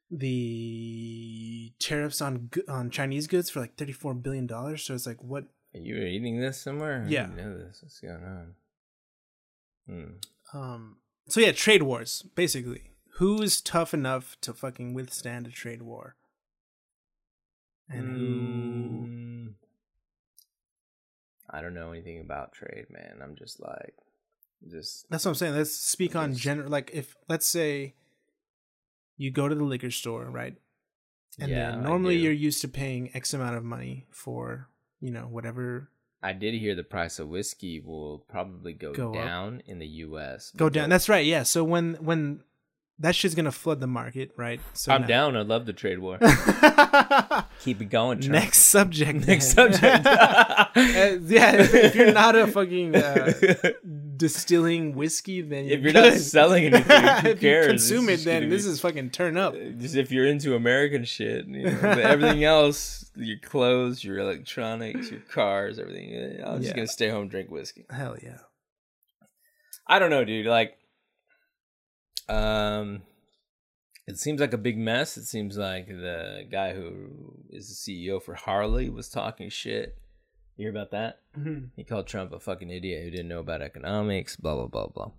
the tariffs on on Chinese goods for like thirty four billion dollars. So it's like what Are you were eating this somewhere? Yeah. know this. What's going on? Hmm. Um. So yeah, trade wars basically. Who is tough enough to fucking withstand a trade war? And who? Mm. I don't know anything about trade, man. I'm just like, just That's what I'm saying. Let's speak on general. Like if let's say you go to the liquor store, right? And Yeah, then normally you're used to paying X amount of money for you know whatever I did hear the price of whiskey will probably go, Go up. down in the U.S. go down. That's right. Yeah. So when when that shit's gonna flood the market, right? So I'm now- down. I love the trade war. Keep it going. Trump. Next subject. Next then. subject. Uh, yeah, if, if you're not a fucking uh, distilling whiskey, then if you're not selling anything, who if cares? you consume it, then gonna this is fucking turn up. just if you're into American shit, you know, but everything else, your clothes, your electronics, your cars, everything. I'm just Yeah. gonna stay home, drink whiskey. Hell yeah. I don't know, dude. Like, um, it seems like a big mess. It seems like the guy who is the CEO for Harley was talking shit. You hear about that? He called Trump a fucking idiot who didn't know about economics. Blah blah blah blah.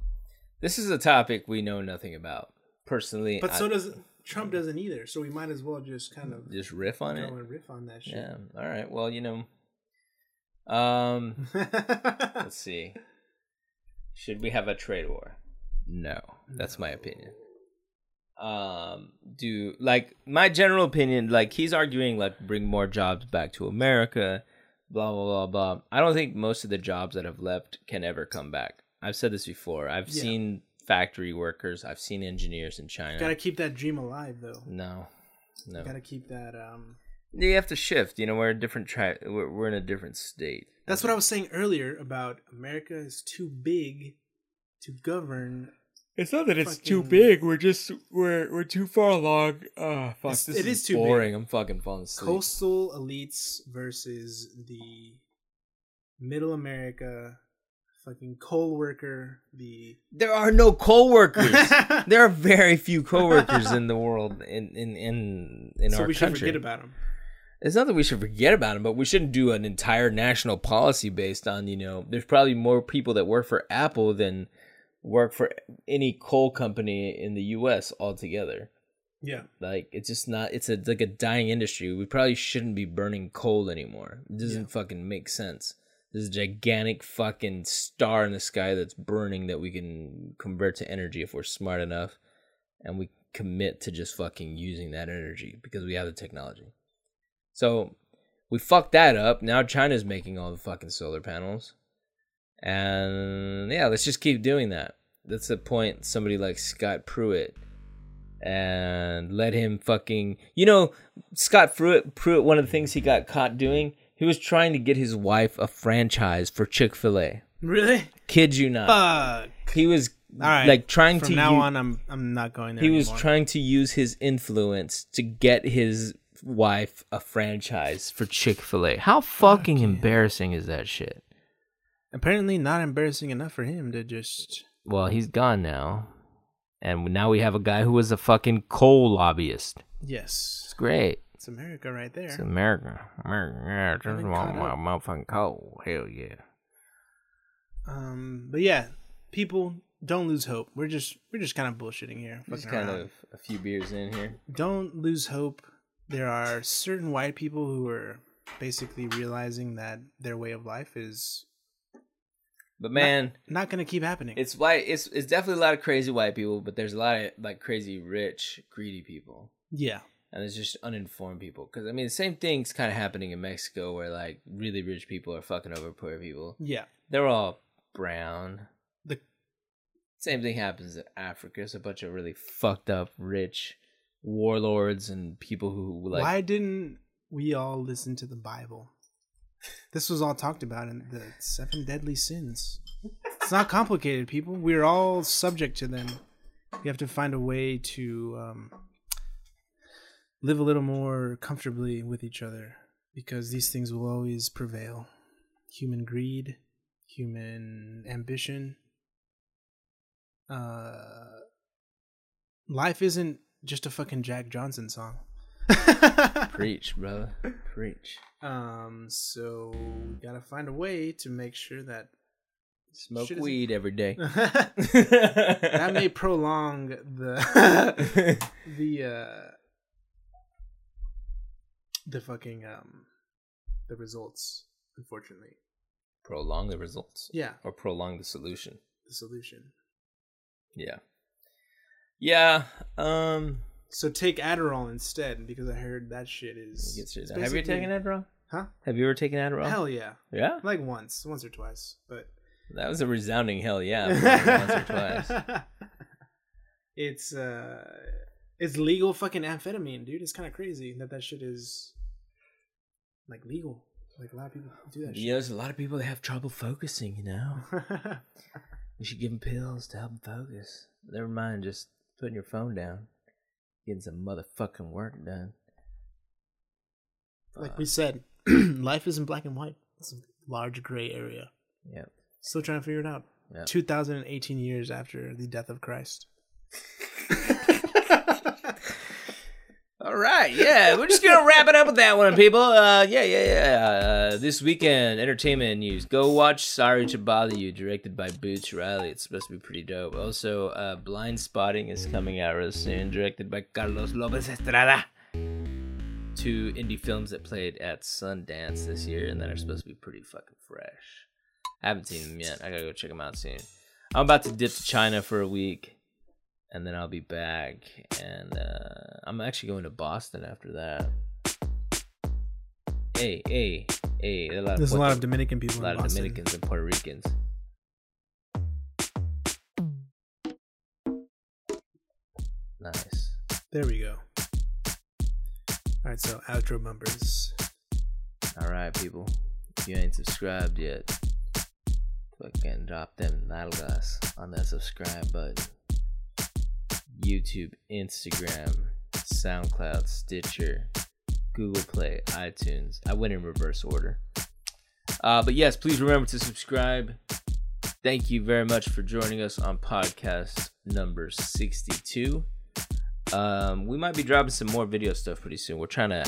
This is a topic we know nothing about personally. But I- so does Trump doesn't either. So we might as well just kind of just riff on it. riff on that shit. Yeah. All right. Well, you know. Um. let's see. Should we have a trade war? No, that's my opinion. Um, do like my general opinion, like he's arguing like bring more jobs back to America, blah blah blah blah. I don't think most of the jobs that have left can ever come back. I've said this before. I've Yeah. seen factory workers, I've seen engineers in China. Gotta keep that dream alive, though. no, no. Gotta keep that. Um, You have to shift. You know, we're a different tri- we're, we're in a different state. that's what I was saying earlier about America is too big to govern. It's not that it's too big. We're just we're we're too far along. Oh fuck! This it is, is too big. boring. I'm fucking falling asleep. Coastal elites versus the middle America, fucking coal worker, the There are no co-workers. there are very few co-workers in the world in in in, in so our we should country. forget about them It's not that we should forget about them, but we shouldn't do an entire national policy based on, you know, there's probably more people that work for Apple than work for any coal company in the US altogether. Yeah, Like it's just not it's a like a dying industry. We probably shouldn't be burning coal anymore. It doesn't fucking make sense. There's a gigantic fucking star in the sky that's burning that we can convert to energy if we're smart enough and we commit to just fucking using that energy because we have the technology. So we fucked that up. Now China's making all the fucking solar panels. And yeah, let's just keep doing that. That's the point somebody like Scott Pruitt and let him fucking you know Scott Pruitt Pruitt one of the things he got caught doing he was trying to get his wife a franchise for Chick-fil-A really? kid you not Fuck. he was All right. like trying From to now u- on, I'm I'm not going there. he was trying to use his influence to get his wife a franchise for Chick-fil-A how fucking embarrassing is that shit Apparently, not embarrassing enough for him to just. well he's gone now and now we have a guy who was a fucking coal lobbyist Yes, it's great it's America right there. It's America. America. Yeah, just been want caught my up. motherfucking coal. Hell yeah. Um, but yeah, people don't lose hope. We're just we're just kind of bullshitting here. Just kind around. of a few beers in here. don't lose hope. There are certain white people who are basically realizing that their way of life is But man, not going to keep happening. it's white. It's it's definitely a lot of crazy white people, but there's a lot of like crazy rich, greedy people, yeah, and there's just uninformed people. Because I mean, the same thing's kind of happening in Mexico, where like really rich people are fucking over poor people. yeah. They're all brown. The Same thing happens in Africa. It's a bunch of really fucked up, rich warlords and people who like. why didn't we all listen to the Bible? This was all talked about in the seven deadly sins. It's not complicated, people. We're all subject to them. You have to find a way to um, live a little more comfortably with each other because these things will always prevail. Human greed, human ambition. Uh, life isn't just a fucking Jack Johnson song. Preach, brother. Preach. Um, so we gotta find a way to make sure that Smoke Shit weed every day. that may prolong the the uh the fucking um the results. Unfortunately, prolong the results. yeah, Or prolong the solution. the solution. Yeah. Yeah. Um So take Adderall instead because I heard that shit is. Have you taken Adderall? Huh? Have you ever taken Adderall? Hell yeah, Yeah. like once, once or twice, but That was a resounding hell yeah. Once or twice. It's uh, it's legal fucking amphetamine, dude. It's kind of crazy that that shit is like legal. Like a lot of people do that You know, there's a lot of people that have trouble focusing, you know? shit. We should give them pills to help them focus. Never mind just putting your phone down, getting some motherfucking work done. like Fuck. we said, life isn't black and white. It's a large gray area. Yeah. Still trying to figure it out. Yeah. 2018 years after the death of Christ. All right, yeah, we're just gonna wrap it up with that one, people. Uh, yeah, yeah, yeah. Uh, this weekend, entertainment news. Go watch "Sorry to Bother You," directed by Boots Riley. It's supposed to be pretty dope. Also, uh, "Blindspotting" is coming out real soon, directed by Carlos Lopez Estrada. Two indie films that played at Sundance this year, and that are supposed to be pretty fucking fresh. I haven't seen them yet. I gotta go check them out soon. I'm about to dip to China for a week and then I'll be back. And uh, I'm actually going to Boston after that. Hey, hey, hey! A There's a lot of Dominican people a lot of Boston. Dominicans and Puerto Ricans. Nice. There we go. All right, so outro bumpers. All right, people. If you ain't subscribed yet, fucking drop them nalgas on that subscribe button. YouTube, Instagram, SoundCloud, Stitcher, Google Play, iTunes. I went in reverse order. Uh, but yes, please remember to subscribe thank you very much for joining us on podcast number 62. Um, we might be dropping some more video stuff pretty soon. We're trying to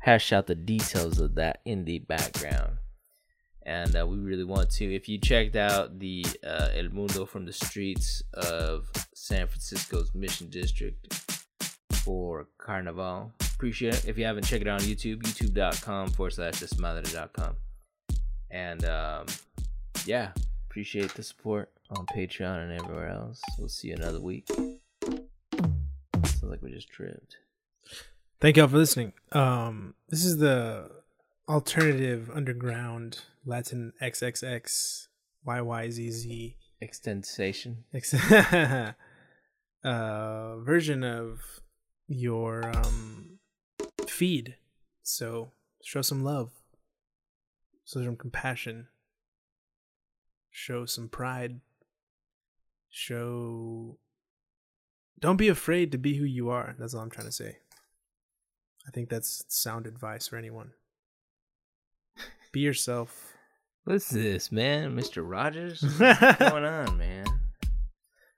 hash out the details of that in the background. And uh, we really want to. If you checked out the uh, El Mundo from the streets of San Francisco's Mission District for Carnival, appreciate it. If you haven't, checked it out on YouTube, youtube.com forward slash desmadre.com. And um, yeah, appreciate the support on Patreon and everywhere else. We'll see you another week. Sounds like we just tripped. Thank y'all for listening. Um, this is the alternative underground Latin XXX YYZZ Extensation. Ex- uh, version of your um, feed. So show some love, show some compassion, show some pride, show. Don't be afraid to be who you are. That's all I'm trying to say. I think that's sound advice for anyone. Be yourself. What's this, man? Mr. Rogers? What's going on, man?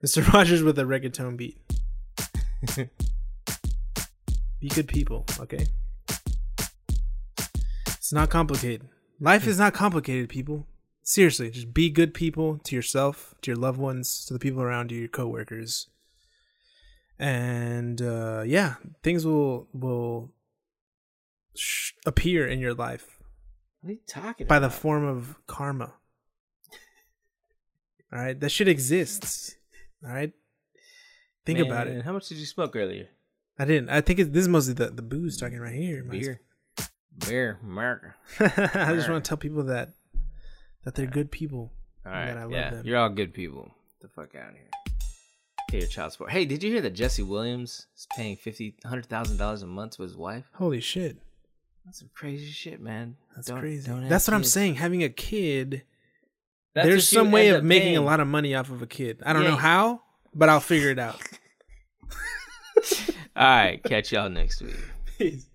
Mr. Rogers with a reggaeton beat. Be good people, okay? It's not complicated. Life is not complicated, people. Seriously, just be good people to yourself, to your loved ones, to the people around you, your coworkers. And uh yeah, things will will sh- appear in your life What are you talking by the form of karma. All right, that shit exists. All right, think about it. How much did you smoke earlier? I didn't. I think it, this is mostly the the booze talking right here. Beer. Beer, America. I just want to tell people that that they're good people. All right. I love yeah, them. you're all good people. Get the fuck out of here. Pay your child support. Hey, did you hear that Jesse Williams is paying fifty, hundred thousand dollars a month to his wife? Holy shit, That's some crazy shit, man. that's Don't- crazy. don't That's what I'm saying. Having a kid, That's there's some way of up making a lot of money off of a kid. I don't Yeah. know how, but I'll figure it out. All right, catch y'all next week. Peace.